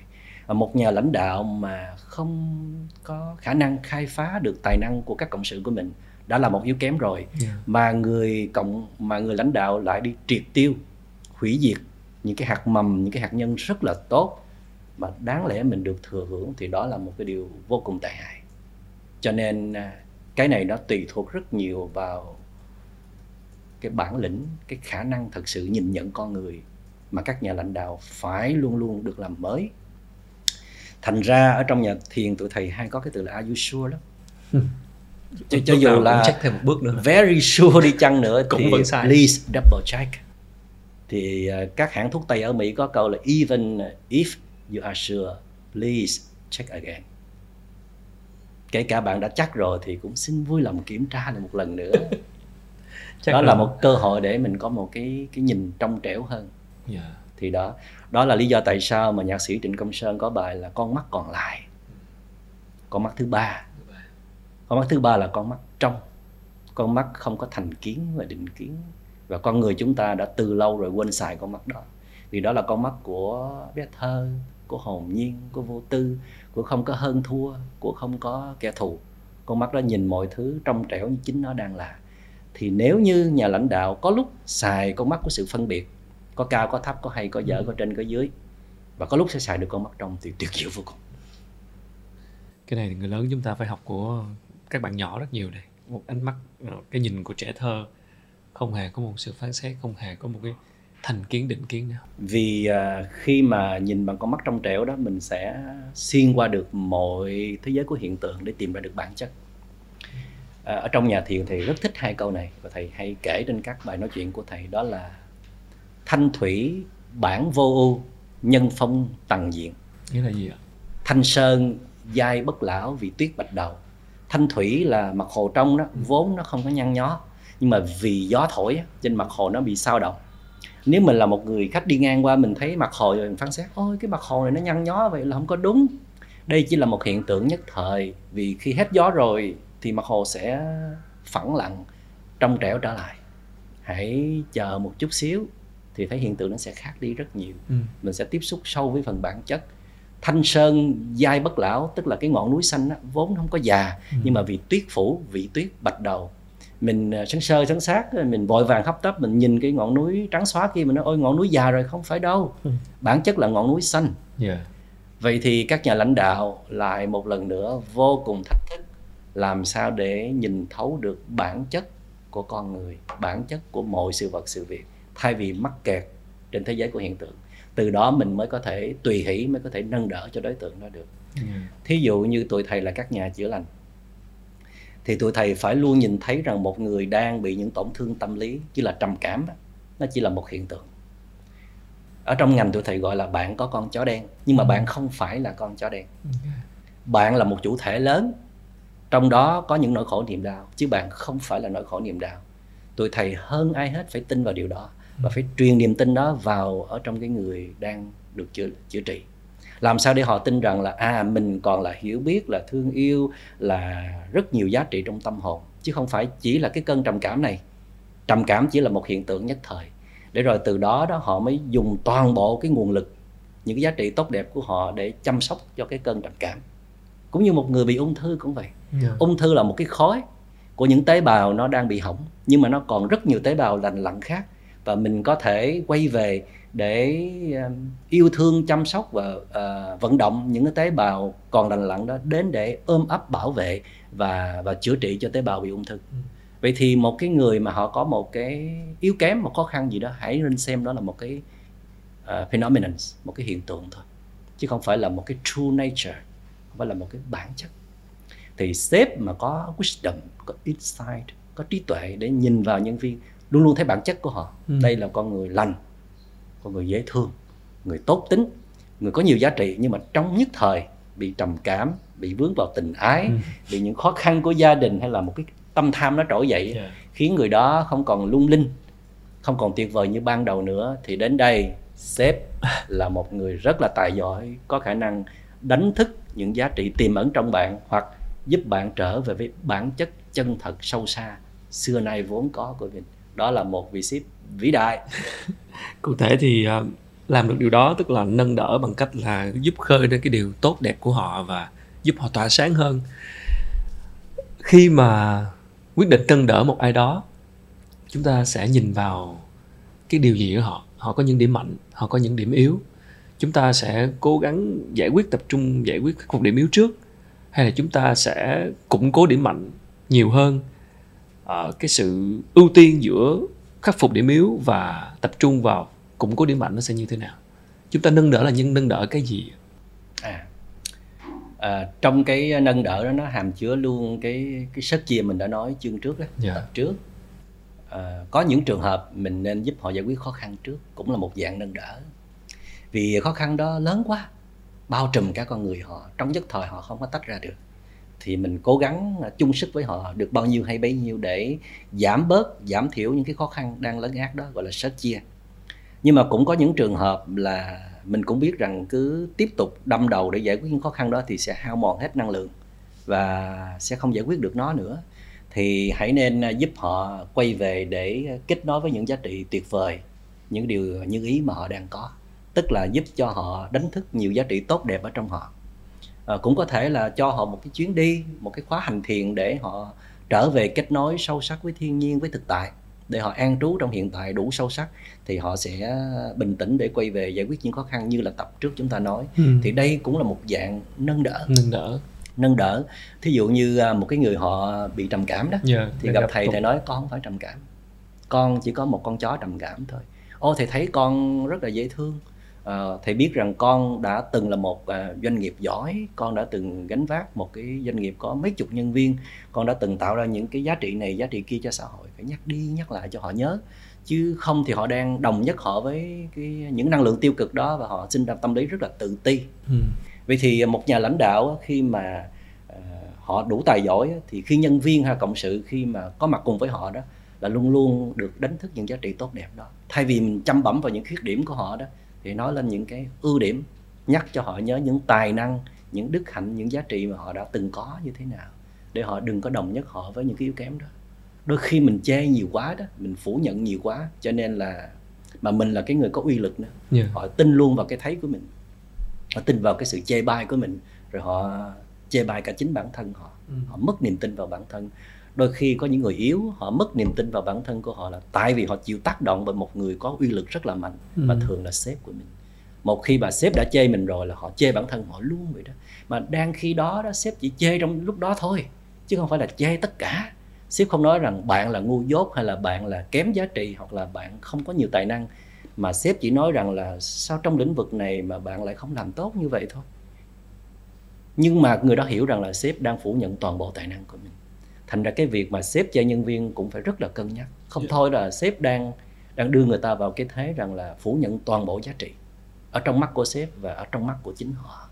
một nhà lãnh đạo mà không có khả năng khai phá được tài năng của các cộng sự của mình đã là một yếu kém rồi. Dạ. mà người cộng mà người lãnh đạo lại đi triệt tiêu hủy diệt những cái hạt mầm những cái hạt nhân rất là tốt mà đáng lẽ mình được thừa hưởng thì đó là một cái điều vô cùng tệ hại. Cho nên à, cái này nó tùy thuộc rất nhiều vào cái bản lĩnh cái khả năng thật sự nhìn nhận con người mà các nhà lãnh đạo phải luôn luôn được làm mới thành ra ở trong nhà thiền tụi thầy hay có cái từ là are you sure? lắm. [LAUGHS] Cho, cho dù là check thêm một bước nữa. very sure đi chăng nữa Cũng thì vẫn sai. please double check. Thì ờ, các hãng thuốc tây ở Mỹ có câu là even if you are sure please check again. Kể cả bạn đã chắc rồi thì cũng xin vui lòng kiểm tra lại một lần nữa. [LAUGHS] Chắc đó là một cơ hội để mình có một cái cái nhìn trong trẻo hơn. Dạ. thì đó đó là lý do tại sao mà nhạc sĩ Trịnh Công Sơn có bài là con mắt còn lại. Con mắt thứ ba. Con mắt thứ ba là con mắt trong. Con mắt không có thành kiến và định kiến. Và con người chúng ta đã từ lâu rồi quên xài con mắt đó. Vì đó là con mắt của bé thơ, của hồn nhiên, của vô tư, của không có hơn thua, của không có kẻ thù. Con mắt đó nhìn mọi thứ trong trẻo như chính nó đang là. Thì nếu như nhà lãnh đạo có lúc xài con mắt của sự phân biệt có cao có thấp có hay có dở có trên có dưới. Và có lúc sẽ xài được con mắt trong thì tuyệt diệu vô cùng. Cái này thì người lớn chúng ta phải học của các bạn nhỏ rất nhiều đây. Một ánh mắt ờ, cái nhìn của trẻ thơ. Không hề có một sự phán xét không hề có một cái thành kiến định kiến nào. Vì à, khi mà nhìn bằng con mắt trong trẻo đó mình sẽ xuyên qua được mọi thế giới của hiện tượng để tìm ra được bản chất. À, ở trong nhà thiền thầy rất thích hai câu này. Và thầy hay kể trên các bài nói chuyện của thầy đó là thanh thủy bản vô ưu nhân phong tầng diện. Nghĩa là gì ạ? Thanh sơn dai bất lão vì tuyết bạch đầu. Thanh thủy là mặt hồ trong đó vốn nó không có nhăn nhó nhưng mà vì gió thổi trên mặt hồ nó bị sao động. Nếu mình là một người khách đi ngang qua mình thấy mặt hồ rồi mình phán xét ôi cái mặt hồ này nó nhăn nhó vậy là không có đúng. Đây chỉ là một hiện tượng nhất thời vì khi hết gió rồi thì mặt hồ sẽ phẳng lặng trong trẻo trở lại. Hãy chờ một chút xíu thì thấy hiện tượng nó sẽ khác đi rất nhiều. Ừ. mình sẽ tiếp xúc sâu với phần bản chất. Thanh sơn dai bất lão tức là cái ngọn núi xanh á, vốn không có già Ừ. nhưng mà vì tuyết phủ vị tuyết bạch đầu. Mình ờ, sân sơ sân sát mình vội vàng hấp tấp mình nhìn cái ngọn núi trắng xóa kia mình nói ôi ngọn núi già rồi không phải đâu. Ừ. bản chất là ngọn núi xanh. Dạ vậy thì các nhà lãnh đạo lại một lần nữa vô cùng thách thức làm sao để nhìn thấu được bản chất của con người bản chất của mọi sự vật sự việc thay vì mắc kẹt trên thế giới của hiện tượng. Từ đó mình mới có thể tùy hỷ mới có thể nâng đỡ cho đối tượng đó được. Dạ. thí dụ như tụi thầy là các nhà chữa lành thì tụi thầy phải luôn nhìn thấy rằng một người đang bị những tổn thương tâm lý như là trầm cảm á, nó chỉ là một hiện tượng. Ở trong ngành tụi thầy gọi là bạn có con chó đen nhưng mà Ừ. bạn không phải là con chó đen. Bạn là một chủ thể lớn trong đó có những nỗi khổ niềm đau chứ bạn không phải là nỗi khổ niềm đau. Tụi thầy hơn ai hết phải tin vào điều đó và phải truyền niềm tin đó vào ở trong cái người đang được chữa chữa trị. Làm sao để họ tin rằng là à mình còn là hiểu biết là thương yêu là rất nhiều giá trị trong tâm hồn. Chứ không phải chỉ là cái cơn trầm cảm này. Trầm cảm chỉ là một hiện tượng nhất thời. Để rồi từ đó đó họ mới dùng toàn bộ cái nguồn lực những cái giá trị tốt đẹp của họ để chăm sóc cho cái cơn trầm cảm. Cũng như một người bị ung thư cũng vậy. Dạ. ung thư là một cái khối của những tế bào nó đang bị hỏng nhưng mà nó còn rất nhiều tế bào lành lặn khác và mình có thể quay về để um, yêu thương chăm sóc và uh, vận động những cái tế bào còn lành lặn đó đến để ôm ấp bảo vệ và và chữa trị cho tế bào bị ung thư. Vậy thì một cái người mà họ có một cái yếu kém một khó khăn gì đó hãy nên xem đó là một cái uh, phenomenon một cái hiện tượng thôi. Chứ không phải là một cái true nature không phải là một cái bản chất. Thì sếp mà có wisdom có insight có trí tuệ để nhìn vào nhân viên luôn luôn thấy bản chất của họ Ừ. đây là con người lành con người dễ thương người tốt tính người có nhiều giá trị nhưng mà trong nhất thời bị trầm cảm bị vướng vào tình ái Ừ. bị những khó khăn của gia đình hay là một cái tâm tham nó trỗi dậy Yeah. khiến người đó không còn lung linh không còn tuyệt vời như ban đầu nữa thì đến đây sếp là một người rất là tài giỏi có khả năng đánh thức những giá trị tiềm ẩn trong bạn hoặc giúp bạn trở về với bản chất chân thật sâu xa xưa nay vốn có của mình đó là một vị ship vĩ đại. [LAUGHS] Cụ thể thì ờ, làm được điều đó tức là nâng đỡ bằng cách là giúp khơi lên cái điều tốt đẹp của họ và giúp họ tỏa sáng hơn. Khi mà quyết định nâng đỡ một ai đó, chúng ta sẽ nhìn vào cái điều gì của họ. Họ có những điểm mạnh, họ có những điểm yếu. Chúng ta sẽ cố gắng giải quyết, tập trung giải quyết khắc phục điểm yếu trước, hay là chúng ta sẽ củng cố điểm mạnh nhiều hơn Ờ, cái sự ưu tiên giữa khắc phục điểm yếu và tập trung vào củng cố điểm mạnh nó sẽ như thế nào? Chúng ta nâng đỡ là nhân nâng đỡ cái gì? À, à trong cái nâng đỡ đó nó hàm chứa luôn cái cái sất chia mình đã nói chương trước đó Dạ. tập trước. À, có những trường hợp mình nên giúp họ giải quyết khó khăn trước cũng là một dạng nâng đỡ. Vì khó khăn đó lớn quá bao trùm cả con người họ trong nhất thời họ không có tách ra được thì mình cố gắng à, chung sức với họ được bao nhiêu hay bấy nhiêu để giảm bớt, giảm thiểu những cái khó khăn đang lấn át đó, gọi là sớt chia. Nhưng mà cũng có những trường hợp là mình cũng biết rằng cứ tiếp tục đâm đầu để giải quyết những khó khăn đó thì sẽ hao mòn hết năng lượng và sẽ không giải quyết được nó nữa. Thì hãy nên à, giúp họ quay về để kết nối với những giá trị tuyệt vời, những điều như ý mà họ đang có. Tức là giúp cho họ đánh thức nhiều giá trị tốt đẹp ở trong họ à, cũng có thể là cho họ một cái chuyến đi một cái khóa hành thiền để họ trở về kết nối sâu sắc với thiên nhiên với thực tại. Để họ an trú trong hiện tại đủ sâu sắc thì họ sẽ bình tĩnh để quay về giải quyết những khó khăn như là tập trước chúng ta nói. Thì đây cũng là một dạng nâng đỡ. Nâng đỡ. Nâng đỡ. Thí dụ như à, một cái người họ bị trầm cảm đó Dạ, thì để gặp gặp thầy tục. thầy nói con không phải trầm cảm. Con chỉ có một con chó trầm cảm thôi. Ô thầy thấy con rất là dễ thương Ờ, thầy biết rằng con đã từng là một à, doanh nghiệp giỏi con đã từng gánh vác một cái doanh nghiệp có mấy chục nhân viên con đã từng tạo ra những cái giá trị này giá trị kia cho xã hội phải nhắc đi nhắc lại cho họ nhớ. Chứ không thì họ đang đồng nhất họ với cái những năng lượng tiêu cực đó và họ sinh ra tâm lý rất là tự ti. Ừ. vậy thì một nhà lãnh đạo khi mà ờ, họ đủ tài giỏi thì khi nhân viên hay cộng sự khi mà có mặt cùng với họ đó là luôn luôn được đánh thức những giá trị tốt đẹp đó. Thay vì mình chăm bẩm vào những khuyết điểm của họ đó thì nói lên những cái ưu điểm nhắc cho họ nhớ những tài năng những đức hạnh những giá trị mà họ đã từng có như thế nào. Để họ đừng có đồng nhất họ với những cái yếu kém đó. Đôi khi mình chê nhiều quá đó mình phủ nhận nhiều quá cho nên là mà mình là cái người có uy lực nữa. Dạ. họ tin luôn vào cái thấy của mình. Họ tin vào cái sự chê bai của mình rồi họ chê bai cả chính bản thân họ. Ừ. họ mất niềm tin vào bản thân đôi khi có những người yếu họ mất niềm tin vào bản thân của họ là tại vì họ chịu tác động bởi một người có uy lực rất là mạnh và Ừ. thường là sếp của mình. Một khi bà sếp đã chê mình rồi là họ chê bản thân họ luôn vậy đó. Mà đang khi đó đó sếp chỉ chê trong lúc đó thôi chứ không phải là chê tất cả. Sếp không nói rằng bạn là ngu dốt hay là bạn là kém giá trị hoặc là bạn không có nhiều tài năng mà sếp chỉ nói rằng là sao trong lĩnh vực này mà bạn lại không làm tốt như vậy thôi. Nhưng mà người đó hiểu rằng là sếp đang phủ nhận toàn bộ tài năng của mình thành ra cái việc mà sếp cho nhân viên cũng phải rất là cân nhắc. Không Dạ. thôi là sếp đang đang đưa người ta vào cái thế rằng là phủ nhận toàn bộ giá trị ở trong mắt của sếp và ở trong mắt của chính họ.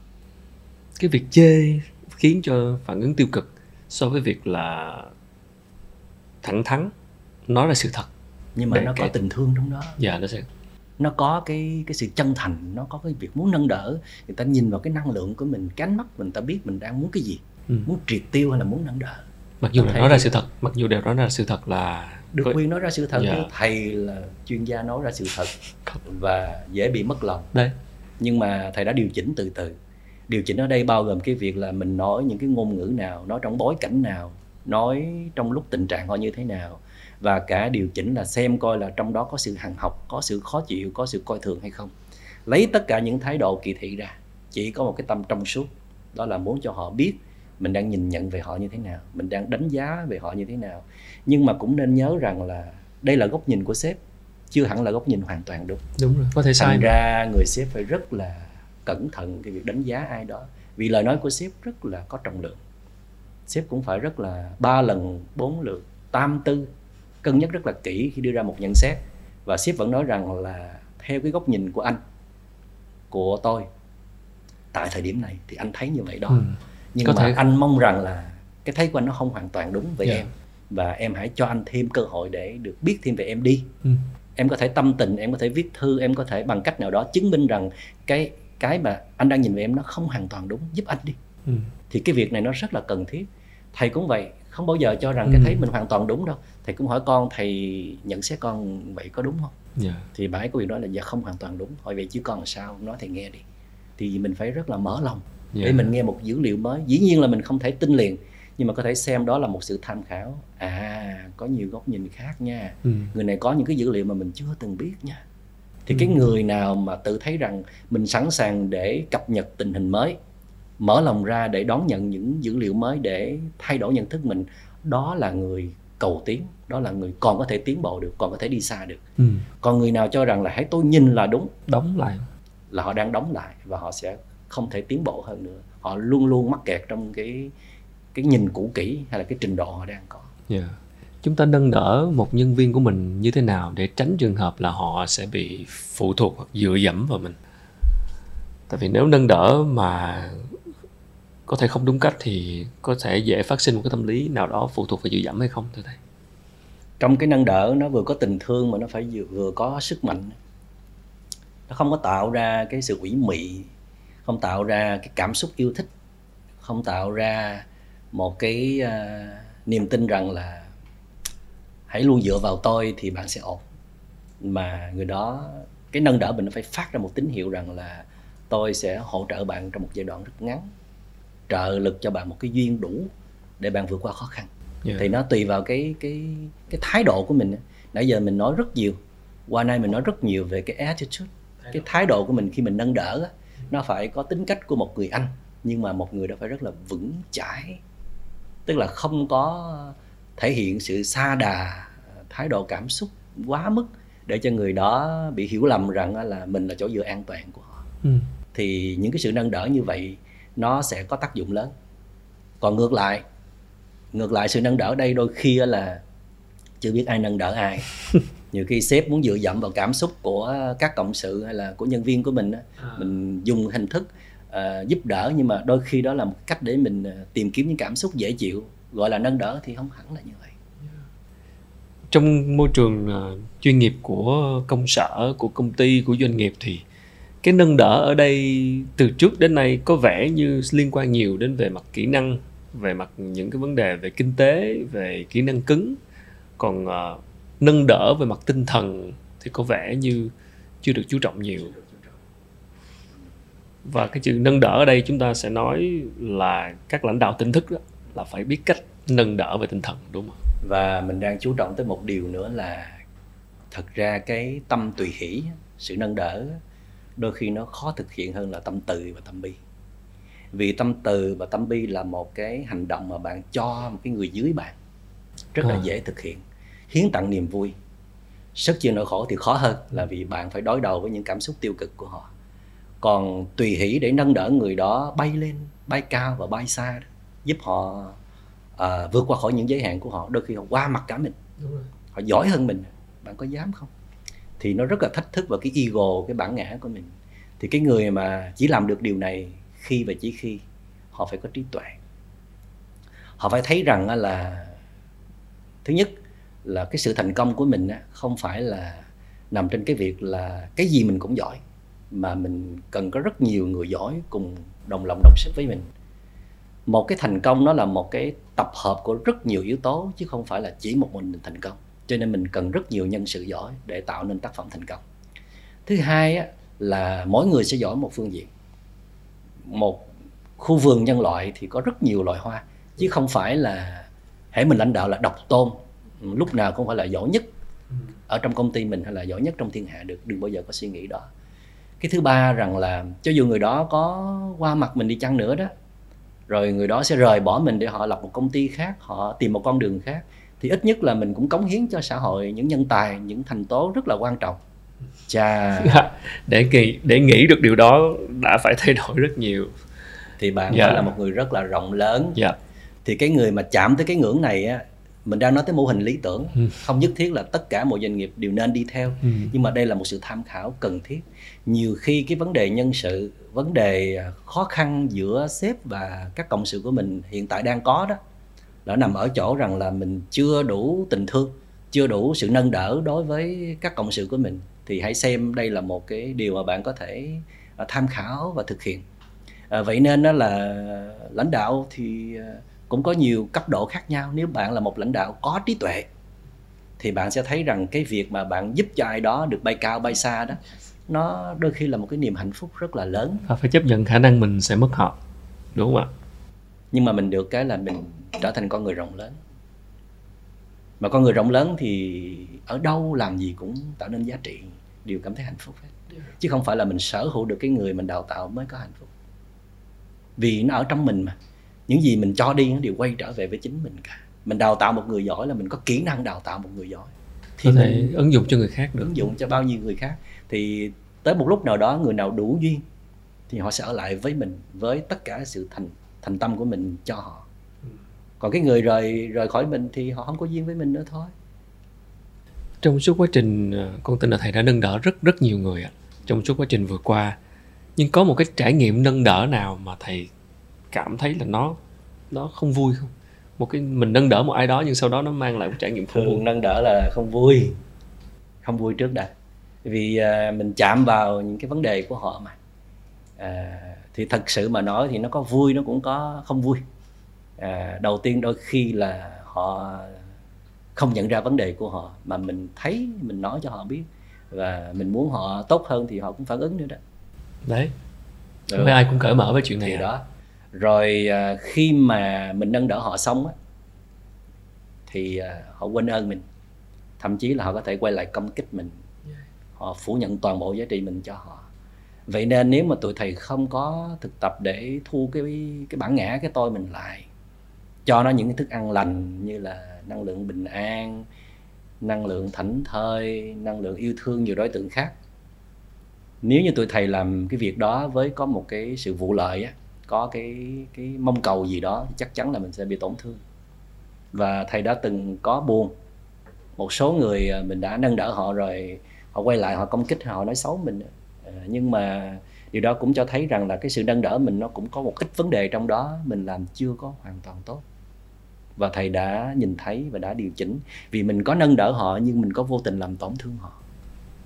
Cái việc chê khiến cho phản ứng tiêu cực so với việc là thẳng thắn nói ra sự thật. Nhưng mà Để nó có cái- tình thương trong đó. Dạ nó sẽ. Nó có cái cái sự chân thành nó có cái việc muốn nâng đỡ. Người ta nhìn vào cái năng lượng của mình cái ánh mắt mình ta biết mình đang muốn cái gì. Ừ. muốn triệt tiêu hay là muốn nâng đỡ mặc dù là thể nói ra sự thật. Mặc dù đều nói ra sự thật là được quyền nói ra sự thật Dạ. chứ thầy là chuyên gia nói ra sự thật và dễ bị mất lòng. Đấy. Nhưng mà thầy đã điều chỉnh từ từ. Điều chỉnh ở đây bao gồm cái việc là mình nói những cái ngôn ngữ nào nói trong bối cảnh nào nói trong lúc tình trạng họ như thế nào và cả điều chỉnh là xem coi là trong đó có sự hằng học có sự khó chịu có sự coi thường hay không. Lấy tất cả những thái độ kỳ thị ra. Chỉ có một cái tâm trong suốt. Đó là muốn cho họ biết mình đang nhìn nhận về họ như thế nào mình đang đánh giá về họ như thế nào. Nhưng mà cũng nên nhớ rằng là đây là góc nhìn của sếp chưa hẳn là góc nhìn hoàn toàn đúng đúng rồi có thể sai thành mà. ra người sếp phải rất là cẩn thận cái việc đánh giá ai đó. Vì lời nói của sếp rất là có trọng lượng. Sếp cũng phải rất là ba lần bốn lượt tam tư cân nhắc rất là kỹ khi đưa ra một nhận xét. Và sếp vẫn nói rằng là theo cái góc nhìn của anh của tôi tại thời điểm này thì anh thấy như vậy đó. Ừ. nhưng Có mà thể- anh mong rằng là cái thấy của anh nó không hoàn toàn đúng về Dạ. em. Và em hãy cho anh thêm cơ hội để được biết thêm về em đi. Ừ. em có thể tâm tình em có thể viết thư em có thể bằng cách nào đó chứng minh rằng cái cái mà anh đang nhìn về em nó không hoàn toàn đúng. Giúp anh đi. Ừ. thì cái việc này nó rất là cần thiết. Thầy cũng vậy không bao giờ cho rằng cái Ừ. thấy mình hoàn toàn đúng đâu. Thầy cũng hỏi con thầy nhận xét con vậy có đúng không? Dạ. thì bà ấy có việc đó là dạ không hoàn toàn đúng. Hỏi vậy chứ con làm sao? Nói thầy nghe đi. Thì mình phải rất là mở lòng Dạ. để mình nghe một dữ liệu mới dĩ nhiên là mình không thể tin liền nhưng mà có thể xem đó là một sự tham khảo à có nhiều góc nhìn khác nha Ừ. người này có những cái dữ liệu mà mình chưa từng biết nha thì Ừ. cái người nào mà tự thấy rằng mình sẵn sàng để cập nhật tình hình mới mở lòng ra để đón nhận những dữ liệu mới để thay đổi nhận thức mình đó là người cầu tiến đó là người còn có thể tiến bộ được còn có thể đi xa được Ừ. còn người nào cho rằng là hãy tôi nhìn là đúng Đóng lại. là họ đang đóng lại và họ sẽ không thể tiến bộ hơn nữa họ luôn luôn mắc kẹt trong cái cái nhìn cũ kỹ hay là cái trình độ họ đang có Dạ. Chúng ta nâng đỡ một nhân viên của mình như thế nào để tránh trường hợp là họ sẽ bị phụ thuộc hoặc dựa dẫm vào mình. Tại vì nếu nâng đỡ mà có thể không đúng cách thì có thể dễ phát sinh một cái tâm lý nào đó phụ thuộc vào dựa dẫm hay không thưa thầy. trong cái nâng đỡ nó vừa có tình thương mà nó phải vừa có sức mạnh nó không có tạo ra cái sự ủy mị không tạo ra cái cảm xúc yêu thích không tạo ra một cái à, niềm tin rằng là hãy luôn dựa vào tôi thì bạn sẽ ổn. Mà người đó cái nâng đỡ mình nó phải phát ra một tín hiệu rằng là tôi sẽ hỗ trợ bạn trong một giai đoạn rất ngắn trợ lực cho bạn một cái duyên đủ để bạn vượt qua khó khăn. Dạ. thì nó tùy vào cái cái cái thái độ của mình nãy giờ mình nói rất nhiều qua nay mình nói rất nhiều về cái attitude cái thái độ của mình khi mình nâng đỡ nó phải có tính cách của một người anh nhưng mà một người đó phải rất là vững chãi. Tức là không có thể hiện sự xa đà thái độ cảm xúc quá mức để cho người đó bị hiểu lầm rằng là mình là chỗ dựa an toàn của họ. Ừ. thì những cái sự nâng đỡ như vậy nó sẽ có tác dụng lớn. Còn ngược lại ngược lại sự nâng đỡ đây đôi khi là chưa biết ai nâng đỡ ai [LAUGHS] nhiều khi sếp muốn dựa dẫm vào cảm xúc của các cộng sự hay là của nhân viên của mình á, mình dùng hình thức ờ, giúp đỡ nhưng mà đôi khi đó là một cách để mình ờ, tìm kiếm những cảm xúc dễ chịu gọi là nâng đỡ thì không hẳn là như vậy. Trong môi trường ờ, chuyên nghiệp của công sở, của công ty, của doanh nghiệp thì cái nâng đỡ ở đây từ trước đến nay có vẻ như liên quan nhiều đến về mặt kỹ năng, về mặt những cái vấn đề về kinh tế, về kỹ năng cứng. Còn ờ, nâng đỡ về mặt tinh thần thì có vẻ như chưa được chú trọng nhiều. Và cái chữ nâng đỡ ở đây chúng ta sẽ nói là các lãnh đạo tỉnh thức đó là phải biết cách nâng đỡ về tinh thần đúng không? và mình đang chú trọng tới một điều nữa là thật ra cái tâm tùy hỷ sự nâng đỡ đôi khi nó khó thực hiện hơn là tâm từ và tâm bi vì tâm từ và tâm bi là một cái hành động mà bạn cho một cái người dưới bạn rất là À. dễ thực hiện hiến tặng niềm vui. Sức chia nỗi khổ thì khó hơn là vì bạn phải đối đầu với những cảm xúc tiêu cực của họ. Còn tùy hỷ để nâng đỡ người đó bay lên bay cao và bay xa đó, giúp họ à, vượt qua khỏi những giới hạn của họ đôi khi họ qua mặt cả mình. Họ giỏi hơn mình. Bạn có dám không? Thì nó rất là thách thức vào cái ego cái bản ngã của mình. Thì cái người mà chỉ làm được điều này khi và chỉ khi họ phải có trí tuệ. Họ phải thấy rằng là thứ nhất là cái sự thành công của mình không phải là nằm trên cái việc là cái gì mình cũng giỏi mà mình cần có rất nhiều người giỏi cùng đồng lòng đồng sức với mình. Một cái thành công nó là một cái tập hợp của rất nhiều yếu tố chứ không phải là chỉ một mình mình thành công. Cho nên mình cần rất nhiều nhân sự giỏi để tạo nên tác phẩm thành công. Thứ hai á, là mỗi người sẽ giỏi một phương diện. Một khu vườn nhân loại thì có rất nhiều loài hoa chứ không phải là hãy mình lãnh đạo là độc tôn lúc nào cũng phải là giỏi nhất ở trong công ty mình hay là giỏi nhất trong thiên hạ được đừng bao giờ có suy nghĩ đó. Cái thứ ba rằng là cho dù người đó có qua mặt mình đi chăng nữa đó rồi người đó sẽ rời bỏ mình để họ lập một công ty khác họ tìm một con đường khác thì ít nhất là mình cũng cống hiến cho xã hội những nhân tài những thành tố rất là quan trọng. Chà. Để nghĩ để nghĩ được điều đó đã phải thay đổi rất nhiều. Thì bạn Dạ. phải là một người rất là rộng lớn. Dạ. Thì cái người mà chạm tới cái ngưỡng này á mình đang nói tới mô hình lý tưởng. Ừ. không nhất thiết là tất cả mọi doanh nghiệp đều nên đi theo. Ừ. nhưng mà đây là một sự tham khảo cần thiết. Nhiều khi cái vấn đề nhân sự vấn đề khó khăn giữa sếp và các cộng sự của mình hiện tại đang có đó là nằm ở chỗ rằng là mình chưa đủ tình thương chưa đủ sự nâng đỡ đối với các cộng sự của mình. Thì hãy xem đây là một cái điều mà bạn có thể à, tham khảo và thực hiện. À, vậy nên đó là lãnh đạo thì à, cũng có nhiều cấp độ khác nhau. Nếu bạn là một lãnh đạo có trí tuệ thì bạn sẽ thấy rằng cái việc mà bạn giúp cho ai đó được bay cao bay xa đó nó đôi khi là một cái niềm hạnh phúc rất là lớn. Và phải chấp nhận khả năng mình sẽ mất họ đúng không ạ? Nhưng mà mình được cái là mình trở thành con người rộng lớn. Mà con người rộng lớn thì ở đâu làm gì cũng tạo nên giá trị đều cảm thấy hạnh phúc hết. Chứ không phải là mình sở hữu được cái người mình đào tạo mới có hạnh phúc. Vì nó ở trong mình mà những gì mình cho đi nó đều quay trở về với chính mình cả. Mình đào tạo một người giỏi là mình có kỹ năng đào tạo một người giỏi. Thì có thể mình ứng dụng cho người khác được. ứng dụng cho bao nhiêu người khác. Thì tới một lúc nào đó người nào đủ duyên thì họ sẽ ở lại với mình với tất cả sự thành thành tâm của mình cho họ. Còn cái người rời rời khỏi mình thì họ không có duyên với mình nữa thôi. Trong suốt quá trình ờ, con tin là thầy đã nâng đỡ rất rất nhiều người ạ. Trong suốt quá trình vừa qua nhưng có một cái trải nghiệm nâng đỡ nào mà thầy cảm thấy là nó nó không vui không? Một cái mình nâng đỡ một ai đó nhưng sau đó nó mang lại một trải nghiệm không vui. thường nâng đỡ là không vui. Không vui trước đã. Vì à, mình chạm vào những cái vấn đề của họ mà. À, thì thật sự mà nói thì nó có vui nó cũng có không vui. À, đầu tiên đôi khi là họ không nhận ra vấn đề của họ mà mình thấy mình nói cho họ biết và mình muốn họ tốt hơn thì họ cũng phản ứng nữa đó. Đấy. Ừ. không phải ai cũng cởi mở với chuyện này thì ạ. đó rồi à, khi mà mình nâng đỡ họ xong á thì à, họ quên ơn mình. Thậm chí là họ có thể quay lại công kích mình. Họ phủ nhận toàn bộ giá trị mình cho họ. Vậy nên nếu mà tụi thầy không có thực tập để thu cái cái bản ngã cái tôi mình lại cho nó những cái thức ăn lành như là năng lượng bình an năng lượng thảnh thơi năng lượng yêu thương nhiều đối tượng khác nếu như tụi thầy làm cái việc đó với có một cái sự vụ lợi á có cái cái mong cầu gì đó chắc chắn là mình sẽ bị tổn thương. Và thầy đã từng có buồn. Một số người à, mình đã nâng đỡ họ rồi họ quay lại họ công kích họ nói xấu mình. À, nhưng mà điều đó cũng cho thấy rằng là cái sự nâng đỡ mình nó cũng có một ít vấn đề trong đó mình làm chưa có hoàn toàn tốt. Và thầy đã nhìn thấy và đã điều chỉnh. Vì mình có nâng đỡ họ nhưng mình có vô tình làm tổn thương họ.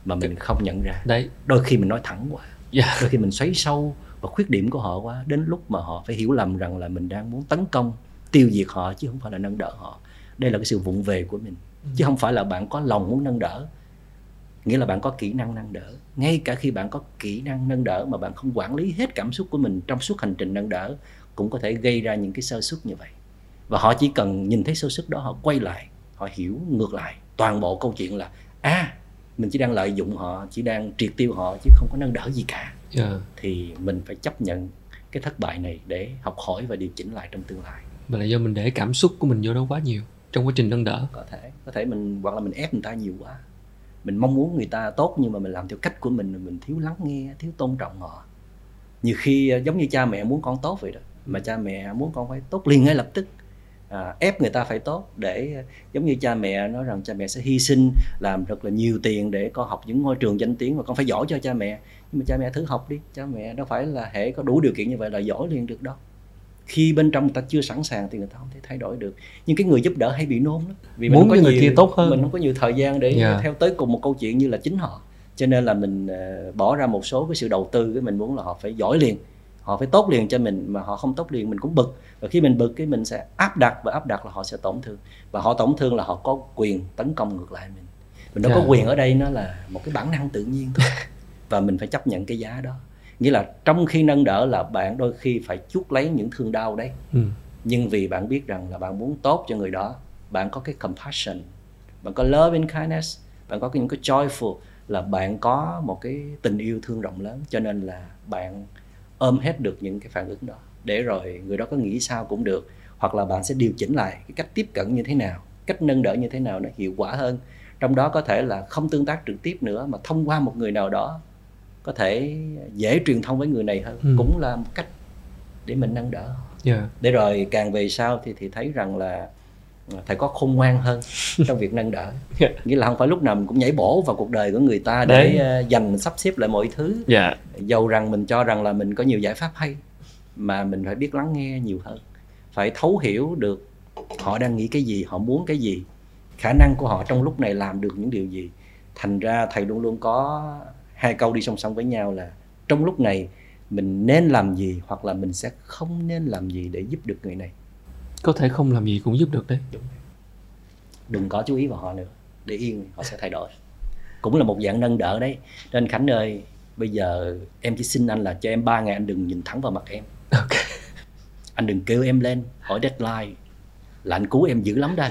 Mà mình không nhận ra. Đấy. Đôi khi mình nói thẳng quá. Dạ. Đôi khi mình xoáy sâu vào khuyết điểm của họ quá đến lúc mà họ phải hiểu lầm rằng là mình đang muốn tấn công tiêu diệt họ chứ không phải là nâng đỡ họ. Đây là cái sự vụng về của mình. Chứ không phải là bạn có lòng muốn nâng đỡ. Nghĩa là bạn có kỹ năng nâng đỡ. Ngay cả khi bạn có kỹ năng nâng đỡ mà bạn không quản lý hết cảm xúc của mình trong suốt hành trình nâng đỡ cũng có thể gây ra những cái sơ suất như vậy. Và họ chỉ cần nhìn thấy sơ suất đó họ quay lại họ hiểu ngược lại toàn bộ câu chuyện là à mình chỉ đang lợi dụng họ chỉ đang triệt tiêu họ chứ không có nâng đỡ gì cả dạ. Thì mình phải chấp nhận cái thất bại này để học hỏi và điều chỉnh lại trong tương lai. Mà là do mình để cảm xúc của mình vô đó quá nhiều trong quá trình nâng đỡ. Có thể có thể mình hoặc là mình ép người ta nhiều quá. Mình mong muốn người ta tốt nhưng mà mình làm theo cách của mình mình thiếu lắng nghe thiếu tôn trọng họ. Nhiều khi ờ, giống như cha mẹ muốn con tốt vậy đó mà cha mẹ muốn con phải tốt liền ngay lập tức. À, ép người ta phải tốt để ờ, giống như cha mẹ nói rằng cha mẹ sẽ hy sinh làm rất là nhiều tiền để con học những ngôi trường danh tiếng và con phải giỏi cho cha mẹ nhưng mà cha mẹ thử học đi. Cha mẹ đâu phải là hệ có đủ điều kiện như vậy là giỏi liền được đâu. Khi bên trong người ta chưa sẵn sàng thì người ta không thể thay đổi được. Nhưng cái người giúp đỡ hay bị nôn lắm. Vì Muốn không có cho người nhiều- kia tốt hơn. mình không có nhiều thời gian để Dạ. theo tới cùng một câu chuyện như là chính họ. Cho nên là mình ờ, bỏ ra một số cái sự đầu tư cái mình muốn là họ phải giỏi liền. Họ phải tốt liền cho mình mà họ không tốt liền mình cũng bực. Và khi mình bực cái mình sẽ áp đặt và áp đặt là họ sẽ tổn thương. Và họ tổn thương là họ có quyền tấn công ngược lại mình. Mình đâu Dạ. có quyền ở đây nó là một cái bản năng tự nhiên thôi [LAUGHS] và mình phải chấp nhận cái giá đó. Nghĩa là trong khi nâng đỡ là bạn đôi khi phải chuốc lấy những thương đau đấy. Ừ. nhưng vì bạn biết rằng là bạn muốn tốt cho người đó bạn có cái compassion bạn có love and kindness bạn có những cái joyful là bạn có một cái tình yêu thương rộng lớn. Cho nên là bạn ôm hết được những cái phản ứng đó. Để rồi người đó có nghĩ sao cũng được. Hoặc là bạn sẽ điều chỉnh lại cái cách tiếp cận như thế nào cách nâng đỡ như thế nào nó hiệu quả hơn. Trong đó có thể là không tương tác trực tiếp nữa mà thông qua một người nào đó có thể dễ truyền thông với người này hơn. Ừ. cũng là một cách để mình nâng đỡ. Họ dạ. Để rồi càng về sau thì thì thấy rằng là thầy có khôn ngoan hơn [LAUGHS] trong việc nâng đỡ. Dạ. nghĩa là không phải lúc nào mình cũng nhảy bổ vào cuộc đời của người ta để Đấy. ờ, dành sắp xếp lại mọi thứ. Dạ. Dầu rằng mình cho rằng là mình có nhiều giải pháp hay mà mình phải biết lắng nghe nhiều hơn. Phải thấu hiểu được họ đang nghĩ cái gì họ muốn cái gì khả năng của họ trong lúc này làm được những điều gì. Thành ra thầy luôn luôn có hai câu đi song song với nhau là trong lúc này mình nên làm gì hoặc là mình sẽ không nên làm gì để giúp được người này? Có thể không làm gì cũng giúp được đấy. Đừng có chú ý vào họ nữa. Để yên họ sẽ thay đổi. Cũng là một dạng nâng đỡ đấy. Nên khánh ơi bây giờ em chỉ xin anh là cho em ba ngày anh đừng nhìn thẳng vào mặt em. Ok. Anh đừng kêu em lên hỏi deadline. Là anh cứu em dữ lắm đây.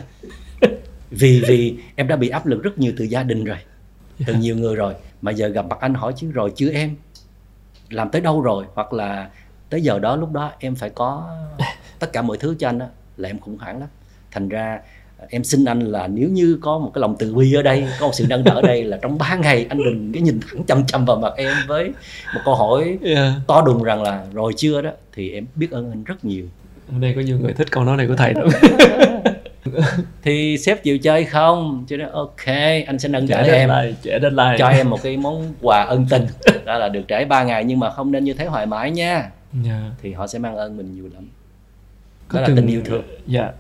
Vì vì em đã bị áp lực rất nhiều từ gia đình rồi từ nhiều người rồi. Mà giờ gặp mặt anh hỏi chứ rồi chưa em? Làm tới đâu rồi? Hoặc là tới giờ đó lúc đó em phải có [LAUGHS] tất cả mọi thứ cho anh đó là em khủng hoảng lắm. Thành ra em xin anh là nếu như có một cái lòng từ bi ở đây có một sự nâng đỡ ở đây là trong ba ngày anh đừng cái nhìn thẳng chăm chăm vào mặt em với một câu hỏi yeah. to đùng rằng là rồi chưa? đó thì em biết ơn anh rất nhiều. Ở đây có nhiều người thích câu nói này của thầy lắm [LAUGHS] [LAUGHS] thì sếp chịu chơi không? Chứ nói ok anh sẽ nâng đỡ em. deadline trẻ deadline. Cho em một cái món quà ân tình. [LAUGHS] Đó là được trễ 3 ngày nhưng mà không nên như thế hoài mãi nha. Dạ. Thì họ sẽ mang ơn mình nhiều lắm. Có đó là từng- tình yêu thương. dạ.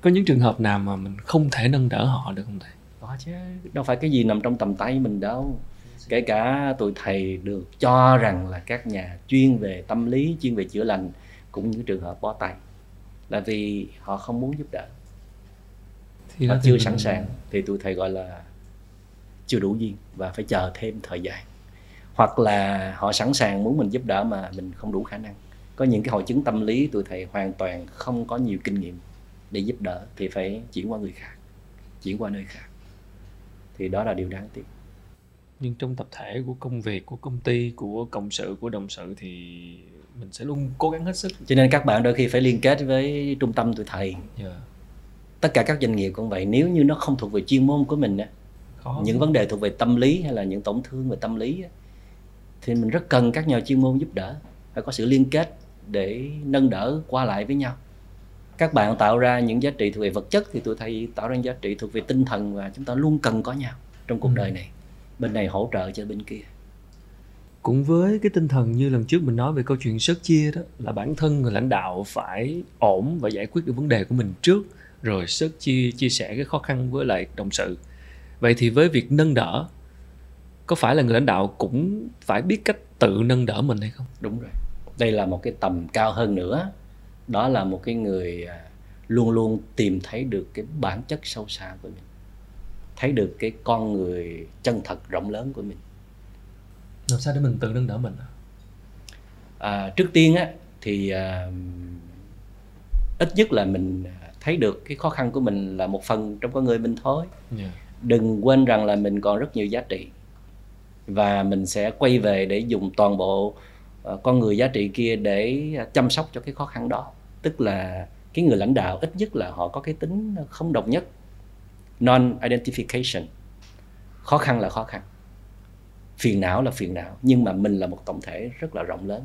Có những trường hợp nào mà mình không thể nâng đỡ họ được không thầy? Có chứ. Đâu phải cái gì nằm trong tầm tay mình đâu. Kể cả tụi thầy được cho rằng là các nhà chuyên về tâm lý chuyên về chữa lành cũng những trường hợp bó tay. Là vì họ không muốn giúp đỡ thì họ chưa mình- sẵn sàng. Thì tụi thầy gọi là chưa đủ duyên và phải chờ thêm thời gian. Hoặc là họ sẵn sàng muốn mình giúp đỡ mà mình không đủ khả năng. Có những cái hội chứng tâm lý tụi thầy hoàn toàn không có nhiều kinh nghiệm để giúp đỡ thì phải chuyển qua người khác chuyển qua nơi khác. Thì đó là điều đáng tiếc. Nhưng trong tập thể của công việc của công ty của cộng sự của đồng sự thì mình sẽ luôn cố gắng hết sức. Cho nên các bạn đôi khi phải liên kết với trung tâm tụi thầy. Dạ tất cả các doanh nghiệp cũng vậy nếu như nó không thuộc về chuyên môn của mình á những vấn đề thuộc về tâm lý hay là những tổn thương về tâm lý á, thì mình rất cần các nhà chuyên môn giúp đỡ phải có sự liên kết để nâng đỡ qua lại với nhau. Các bạn tạo ra những giá trị thuộc về vật chất thì tụi thầy tạo ra giá trị thuộc về tinh thần và chúng ta luôn cần có nhau trong cuộc Ừ. đời này. Bên này hỗ trợ cho bên kia. Cũng với cái tinh thần như lần trước mình nói về câu chuyện sớt chia đó là bản thân người lãnh đạo phải ổn và giải quyết được vấn đề của mình trước rồi sớt chia chia sẻ cái khó khăn với lại đồng sự. Vậy thì với việc nâng đỡ có phải là người lãnh đạo cũng phải biết cách tự nâng đỡ mình hay không? Đúng rồi. Đây là một cái tầm cao hơn nữa. Đó là một cái người à, luôn luôn tìm thấy được cái bản chất sâu xa của mình. Thấy được cái con người chân thật rộng lớn của mình. Làm sao để mình tự nâng đỡ mình? À? à, trước tiên á thì à, ít nhất là mình thấy được cái khó khăn của mình là một phần trong con người mình thôi. Dạ. đừng quên rằng là mình còn rất nhiều giá trị. Và mình sẽ quay về để dùng toàn bộ ờ, con người giá trị kia để chăm sóc cho cái khó khăn đó. Tức là cái người lãnh đạo ít nhất là họ có cái tính không độc nhất. Non identification khó khăn là khó khăn. Phiền não là phiền não. Nhưng mà mình là một tổng thể rất là rộng lớn.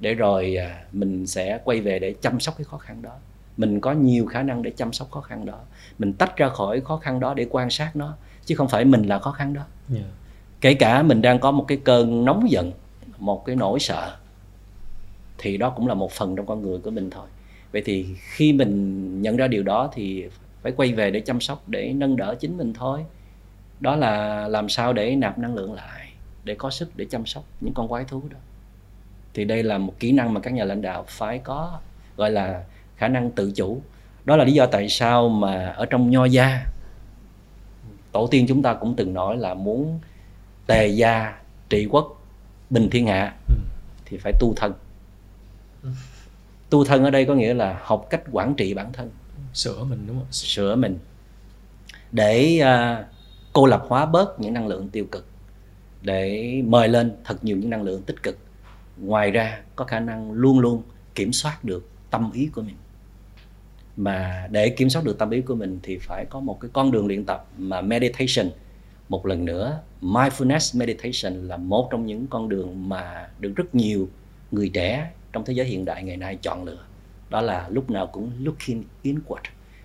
Để rồi à, mình sẽ quay về để chăm sóc cái khó khăn đó mình có nhiều khả năng để chăm sóc khó khăn đó. Mình tách ra khỏi khó khăn đó để quan sát nó chứ không phải mình là khó khăn đó. Dạ. kể cả mình đang có một cái cơn nóng giận một cái nỗi sợ thì đó cũng là một phần trong con người của mình thôi. Vậy thì khi mình nhận ra điều đó thì phải quay về để chăm sóc để nâng đỡ chính mình thôi. Đó là làm sao để nạp năng lượng lại để có sức để chăm sóc những con quái thú đó. Thì đây là một kỹ năng mà các nhà lãnh đạo phải có gọi là khả năng tự chủ. Đó là lý do tại sao mà ở trong nho gia tổ tiên chúng ta cũng từng nói là muốn tề gia trị quốc bình thiên hạ Ừ. thì phải tu thân. Tu thân ở đây có nghĩa là học cách quản trị bản thân. Sửa mình đúng không? Sửa mình. Để à, cô lập hóa bớt những năng lượng tiêu cực. Để mời lên thật nhiều những năng lượng tích cực. Ngoài ra có khả năng luôn luôn kiểm soát được tâm ý của mình mà để kiểm soát được tâm ý của mình thì phải có một cái con đường luyện tập mà meditation. Một lần nữa mindfulness meditation là một trong những con đường mà được rất nhiều người trẻ trong thế giới hiện đại ngày nay chọn lựa. Đó là lúc nào cũng looking inward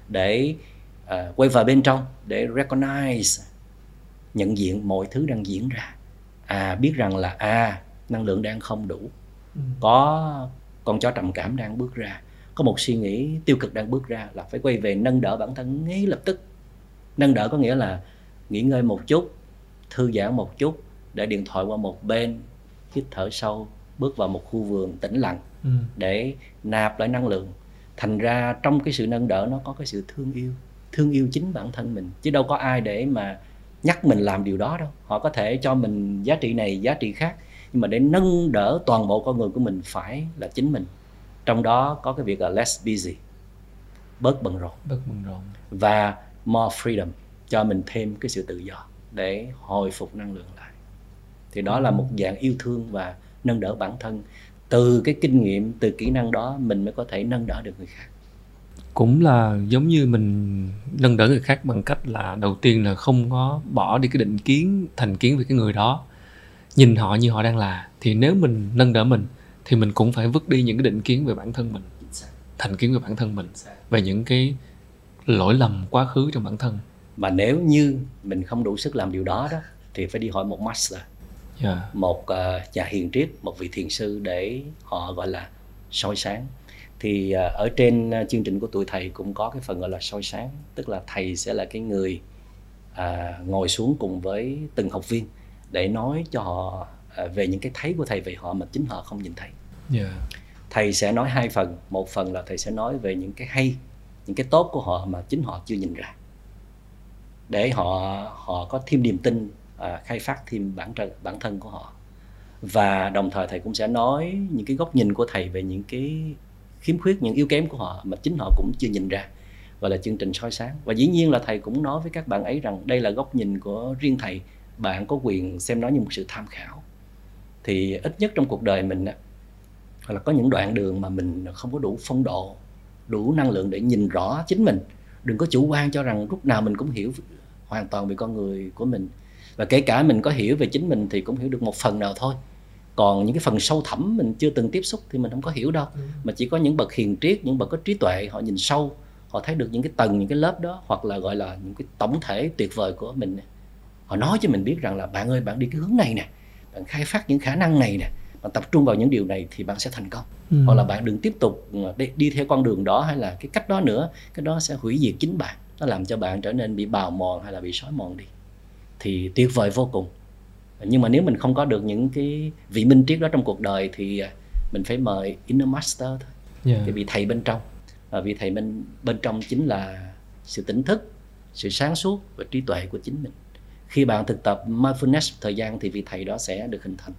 để à, quay vào bên trong để recognize nhận diện mọi thứ đang diễn ra. À biết rằng là à năng lượng đang không đủ. Ừ. có con chó trầm cảm đang bước ra có một suy nghĩ tiêu cực đang bước ra là phải quay về nâng đỡ bản thân ngay lập tức. Nâng đỡ có nghĩa là nghỉ ngơi một chút thư giãn một chút để điện thoại qua một bên hít thở sâu bước vào một khu vườn tĩnh lặng Ừ. để nạp lại năng lượng. Thành ra trong cái sự nâng đỡ nó có cái sự thương yêu thương yêu chính bản thân mình chứ đâu có ai để mà nhắc mình làm điều đó đâu. Họ có thể cho mình giá trị này giá trị khác nhưng mà để nâng đỡ toàn bộ con người của mình phải là chính mình trong đó có cái việc là less busy bớt bận rộn. Bất bận rộn. Và more freedom cho mình thêm cái sự tự do để hồi phục năng lượng lại. Thì đó là một dạng yêu thương và nâng đỡ bản thân. Từ cái kinh nghiệm từ kỹ năng đó mình mới có thể nâng đỡ được người khác. Cũng là giống như mình nâng đỡ người khác bằng cách là đầu tiên là không có bỏ đi cái định kiến thành kiến về cái người đó. Nhìn họ như họ đang là. Thì nếu mình nâng đỡ mình thì mình cũng phải vứt đi những cái định kiến về bản thân mình thành kiến về bản thân mình về những cái lỗi lầm quá khứ trong bản thân mà nếu như mình không đủ sức làm điều đó đó thì phải đi hỏi một master yeah. một ờ, nhà hiền triết một vị thiền sư để họ gọi là soi sáng thì ờ, ở trên ờ, chương trình của tụi thầy cũng có cái phần gọi là soi sáng tức là thầy sẽ là cái người à, ngồi xuống cùng với từng học viên để nói cho họ về những cái thấy của thầy về họ mà chính họ không nhìn thấy. Yeah. thầy sẽ nói hai phần một phần là thầy sẽ nói về những cái hay những cái tốt của họ mà chính họ chưa nhìn ra. Để họ họ có thêm niềm tin à, khai phát thêm bản thân bản thân của họ. Và đồng thời thầy cũng sẽ nói những cái góc nhìn của thầy về những cái khiếm khuyết những yếu kém của họ mà chính họ cũng chưa nhìn ra. Gọi là chương trình soi sáng. Và dĩ nhiên là thầy cũng nói với các bạn ấy rằng đây là góc nhìn của riêng thầy. Bạn có quyền xem nó như một sự tham khảo thì ít nhất trong cuộc đời mình á, là có những đoạn đường mà mình không có đủ phong độ đủ năng lượng để nhìn rõ chính mình. Đừng có chủ quan cho rằng lúc nào mình cũng hiểu hoàn toàn về con người của mình. Và kể cả mình có hiểu về chính mình thì cũng hiểu được một phần nào thôi. Còn những cái phần sâu thẳm mình chưa từng tiếp xúc thì mình không có hiểu đâu. Mà chỉ có những bậc hiền triết những bậc có trí tuệ họ nhìn sâu họ thấy được những cái tầng những cái lớp đó hoặc là gọi là những cái tổng thể tuyệt vời của mình. Họ nói cho mình biết rằng là bạn ơi bạn đi cái hướng này nè bạn khai phát những khả năng này nè bạn tập trung vào những điều này thì bạn sẽ thành công. Ừ. hoặc là bạn đừng tiếp tục ờ, đi, đi theo con đường đó hay là cái cách đó nữa cái đó sẽ hủy diệt chính bạn. Nó làm cho bạn trở nên bị bào mòn hay là bị xói mòn đi. Thì tuyệt vời vô cùng. Nhưng mà nếu mình không có được những cái vị minh triết đó trong cuộc đời thì à, mình phải mời inner master thôi. Yeah. cái vị thầy bên trong. Và vị thầy bên bên trong chính là sự tỉnh thức sự sáng suốt và trí tuệ của chính mình khi bạn thực tập mindfulness thời gian thì vị thầy đó sẽ được hình thành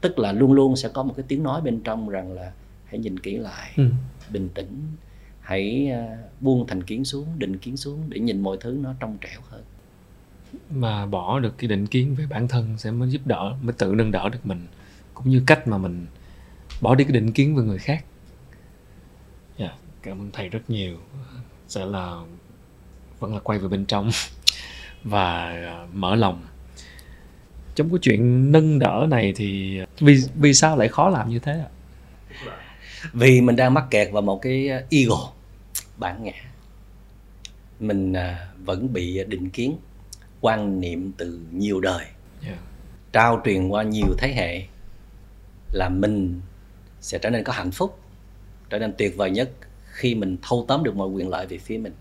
tức là luôn luôn sẽ có một cái tiếng nói bên trong rằng là hãy nhìn kỹ lại Ừ. bình tĩnh hãy à, buông thành kiến xuống định kiến xuống để nhìn mọi thứ nó trong trẻo hơn mà bỏ được cái định kiến về bản thân sẽ mới giúp đỡ mới tự nâng đỡ được mình cũng như cách mà mình bỏ đi cái định kiến về người khác yeah. cảm ơn thầy rất nhiều sẽ là vẫn là quay về bên trong và à, mở lòng. Trong cái chuyện nâng đỡ này thì vì vì sao lại khó làm như thế ạ? Vì mình đang mắc kẹt vào một cái à, ego bản ngã. Mình à, vẫn bị định kiến quan niệm từ nhiều đời. Yeah. trao truyền qua nhiều thế hệ là mình sẽ trở nên có hạnh phúc trở nên tuyệt vời nhất khi mình thâu tóm được mọi quyền lợi về phía mình.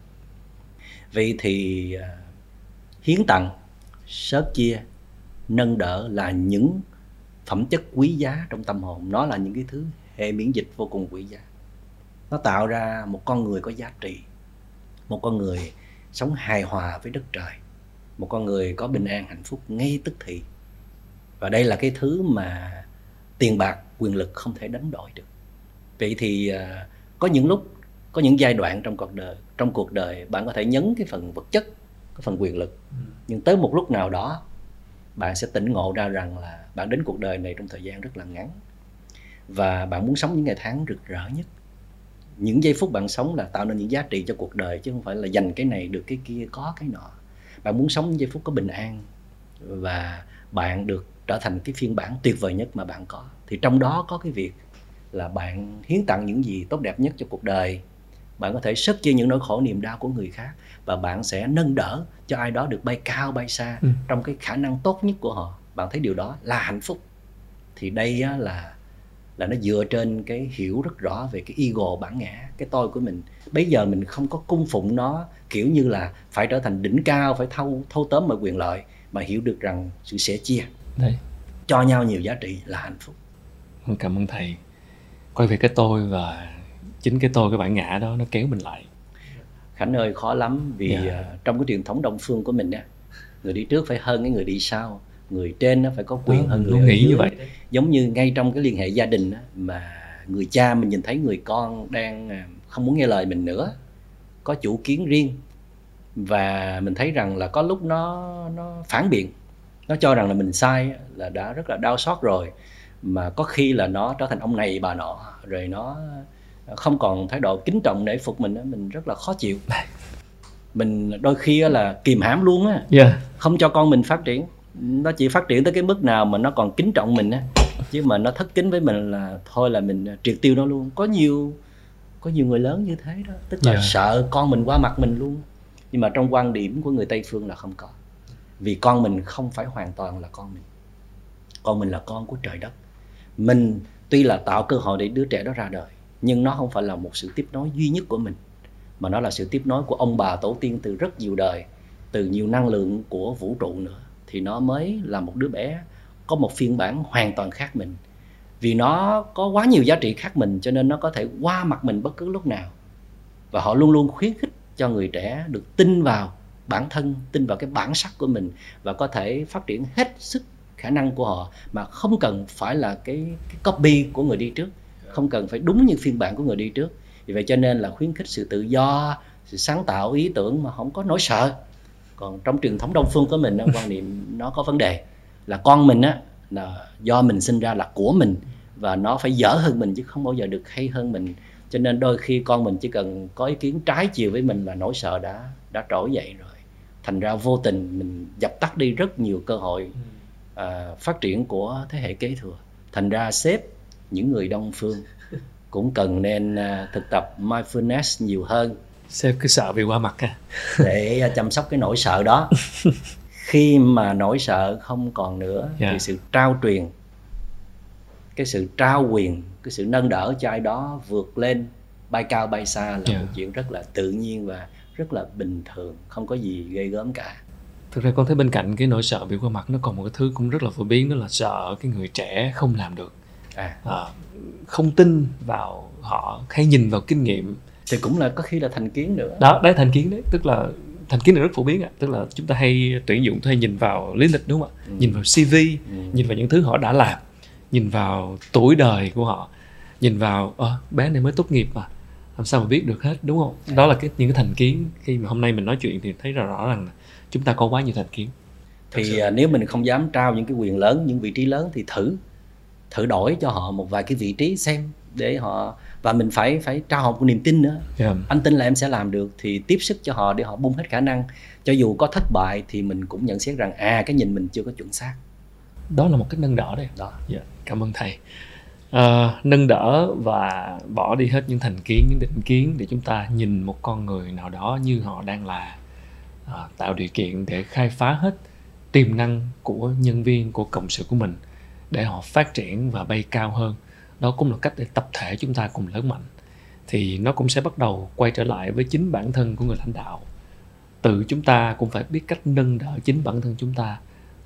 Vậy thì à, hiến tặng, sớt chia, nâng đỡ là những phẩm chất quý giá trong tâm hồn. Nó là những cái thứ hệ miễn dịch vô cùng quý giá. Nó tạo ra một con người có giá trị, một con người sống hài hòa với đất trời, một con người có bình an, hạnh phúc ngay tức thì. Và đây là cái thứ mà tiền bạc, quyền lực không thể đánh đổi được. Vậy thì à, có những lúc, có những giai đoạn trong cuộc đời, trong cuộc đời bạn có thể nhấn cái phần vật chất cái phần quyền lực. Nhưng tới một lúc nào đó, bạn sẽ tỉnh ngộ ra rằng là bạn đến cuộc đời này trong thời gian rất là ngắn. Và bạn muốn sống những ngày tháng rực rỡ nhất. Những giây phút bạn sống là tạo nên những giá trị cho cuộc đời, chứ không phải là dành cái này được cái kia, có cái nọ. Bạn muốn sống những giây phút có bình an và bạn được trở thành cái phiên bản tuyệt vời nhất mà bạn có. Thì trong đó có cái việc là bạn hiến tặng những gì tốt đẹp nhất cho cuộc đời bạn có thể sức chia những nỗi khổ niềm đau của người khác và bạn sẽ nâng đỡ cho ai đó được bay cao bay xa Ừ. trong cái khả năng tốt nhất của họ bạn thấy điều đó là hạnh phúc thì đây á, là là nó dựa trên cái hiểu rất rõ về cái ego bản ngã cái tôi của mình bây giờ mình không có cung phụng nó kiểu như là phải trở thành đỉnh cao phải thâu thâu tóm mọi quyền lợi mà hiểu được rằng sự sẻ chia Đấy. cho nhau nhiều giá trị là hạnh phúc Cảm ơn thầy. Quay về cái tôi và chính cái tôi cái bản ngã đó nó kéo mình lại. Khánh ơi khó lắm vì Dạ. ờ, trong cái truyền thống đông phương của mình á người đi trước phải hơn cái người đi sau người trên nó phải có quyền Đó, hơn người nghĩ như dưới. vậy. giống như ngay trong cái liên hệ gia đình á, mà người cha mình nhìn thấy người con đang à, không muốn nghe lời mình nữa có chủ kiến riêng và mình thấy rằng là có lúc nó nó phản biện nó cho rằng là mình sai là đã rất là đau xót rồi mà có khi là nó trở thành ông này bà nọ rồi nó không còn thái độ kính trọng để phục mình mình rất là khó chịu. Mình đôi khi là kìm hãm luôn á. Yeah. không cho con mình phát triển. Nó chỉ phát triển tới cái mức nào mà nó còn kính trọng mình á. Chứ mà nó thất kính với mình là thôi là mình triệt tiêu nó luôn. Có nhiều có nhiều người lớn như thế đó. Tức là Dạ. sợ con mình qua mặt mình luôn. Nhưng mà trong quan điểm của người tây phương là không có. Vì con mình không phải hoàn toàn là con mình. Con mình là con của trời đất. Mình tuy là tạo cơ hội để đứa trẻ đó ra đời nhưng nó không phải là một sự tiếp nối duy nhất của mình mà nó là sự tiếp nối của ông bà tổ tiên từ rất nhiều đời từ nhiều năng lượng của vũ trụ nữa. Thì nó mới là một đứa bé có một phiên bản hoàn toàn khác mình. Vì nó có quá nhiều giá trị khác mình cho nên nó có thể qua mặt mình bất cứ lúc nào. Và họ luôn luôn khuyến khích cho người trẻ được tin vào bản thân tin vào cái bản sắc của mình và có thể phát triển hết sức khả năng của họ mà không cần phải là cái, cái copy của người đi trước không cần phải đúng như phiên bản của người đi trước. Vì vậy cho nên là khuyến khích sự tự do sự sáng tạo ý tưởng mà không có nỗi sợ. Còn trong truyền thống đông phương của mình quan niệm nó có vấn đề. Là con mình á là do mình sinh ra là của mình và nó phải dở hơn mình chứ không bao giờ được hay hơn mình. Cho nên đôi khi con mình chỉ cần có ý kiến trái chiều với mình là nỗi sợ đã đã trỗi dậy rồi. Thành ra vô tình mình dập tắt đi rất nhiều cơ hội à, phát triển của thế hệ kế thừa. Thành ra sếp những người đông phương cũng cần nên à, thực tập mindfulness nhiều hơn Sếp cứ sợ bị qua mặt à. để à, chăm sóc cái nỗi sợ đó [LAUGHS] khi mà nỗi sợ không còn nữa Dạ. thì sự trao truyền cái sự trao quyền cái sự nâng đỡ cho ai đó vượt lên bay cao bay xa là Dạ. một chuyện rất là tự nhiên và rất là bình thường không có gì ghê gớm cả Thực ra con thấy bên cạnh cái nỗi sợ bị qua mặt nó còn một cái thứ cũng rất là phổ biến đó là sợ cái người trẻ không làm được. À. À, không tin vào họ hay nhìn vào kinh nghiệm. Thì cũng là có khi là thành kiến nữa. Đó đấy thành kiến đấy. Tức là thành kiến này rất phổ biến ạ. Tức là chúng ta hay tuyển dụng hay nhìn vào lý lịch đúng không ạ? Ừ. nhìn vào cv Ừ. nhìn vào những thứ họ đã làm nhìn vào tuổi đời của họ nhìn vào ờ, bé này mới tốt nghiệp mà làm sao mà biết được hết? Đúng không? Đó là cái những cái thành kiến. Khi mà hôm nay mình nói chuyện thì thấy rõ rõ rằng là chúng ta có quá nhiều thành kiến. Thì à, nếu mình không dám trao những cái quyền lớn những vị trí lớn thì thử thử đổi cho họ một vài cái vị trí xem để họ và mình phải phải trao họ một niềm tin nữa. Yeah. anh tin là em sẽ làm được thì tiếp sức cho họ để họ bung hết khả năng. Cho dù có thất bại thì mình cũng nhận xét rằng à cái nhìn mình chưa có chuẩn xác. Đó là một cách nâng đỡ đấy. Đó. Dạ, cảm ơn thầy. À, nâng đỡ và bỏ đi hết những thành kiến, những định kiến để chúng ta nhìn một con người nào đó như họ đang là à, tạo điều kiện để khai phá hết tiềm năng của nhân viên của cộng sự của mình để họ phát triển và bay cao hơn. Đó cũng là cách để tập thể chúng ta cùng lớn mạnh. Thì nó cũng sẽ bắt đầu quay trở lại với chính bản thân của người lãnh đạo. Tự chúng ta cũng phải biết cách nâng đỡ chính bản thân chúng ta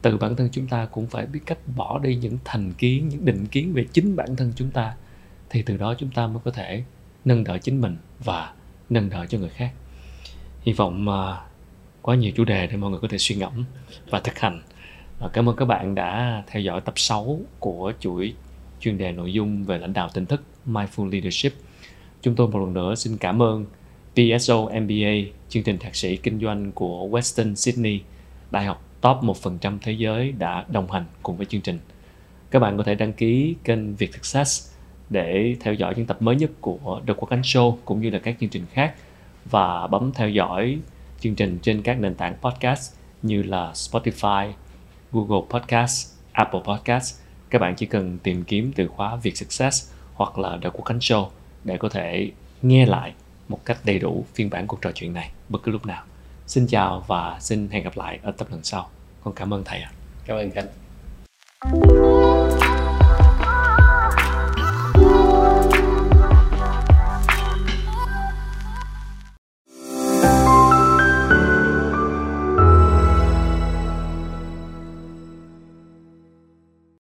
từ bản thân chúng ta cũng phải biết cách bỏ đi những thành kiến những định kiến về chính bản thân chúng ta thì từ đó chúng ta mới có thể nâng đỡ chính mình và nâng đỡ cho người khác hy vọng à, uh, có nhiều chủ đề để mọi người có thể suy ngẫm và thực hành và cảm ơn các bạn đã theo dõi tập 6 của chuỗi chuyên đề nội dung về lãnh đạo tỉnh thức Mindful Leadership chúng tôi một lần nữa xin cảm ơn PSO MBA chương trình thạc sĩ kinh doanh của Western Sydney đại học top 1% thế giới đã đồng hành cùng với chương trình. Các bạn có thể đăng ký kênh Việt Success để theo dõi những tập mới nhất của The Quốc Khánh Show cũng như là các chương trình khác và bấm theo dõi chương trình trên các nền tảng podcast như là Spotify, Google Podcast, Apple Podcast. Các bạn chỉ cần tìm kiếm từ khóa Việt Success hoặc là The Quốc Khánh Show để có thể nghe lại một cách đầy đủ phiên bản cuộc trò chuyện này bất cứ lúc nào. Xin chào và xin hẹn gặp lại ở tập lần sau. Con cảm ơn thầy ạ. Cảm ơn Khánh.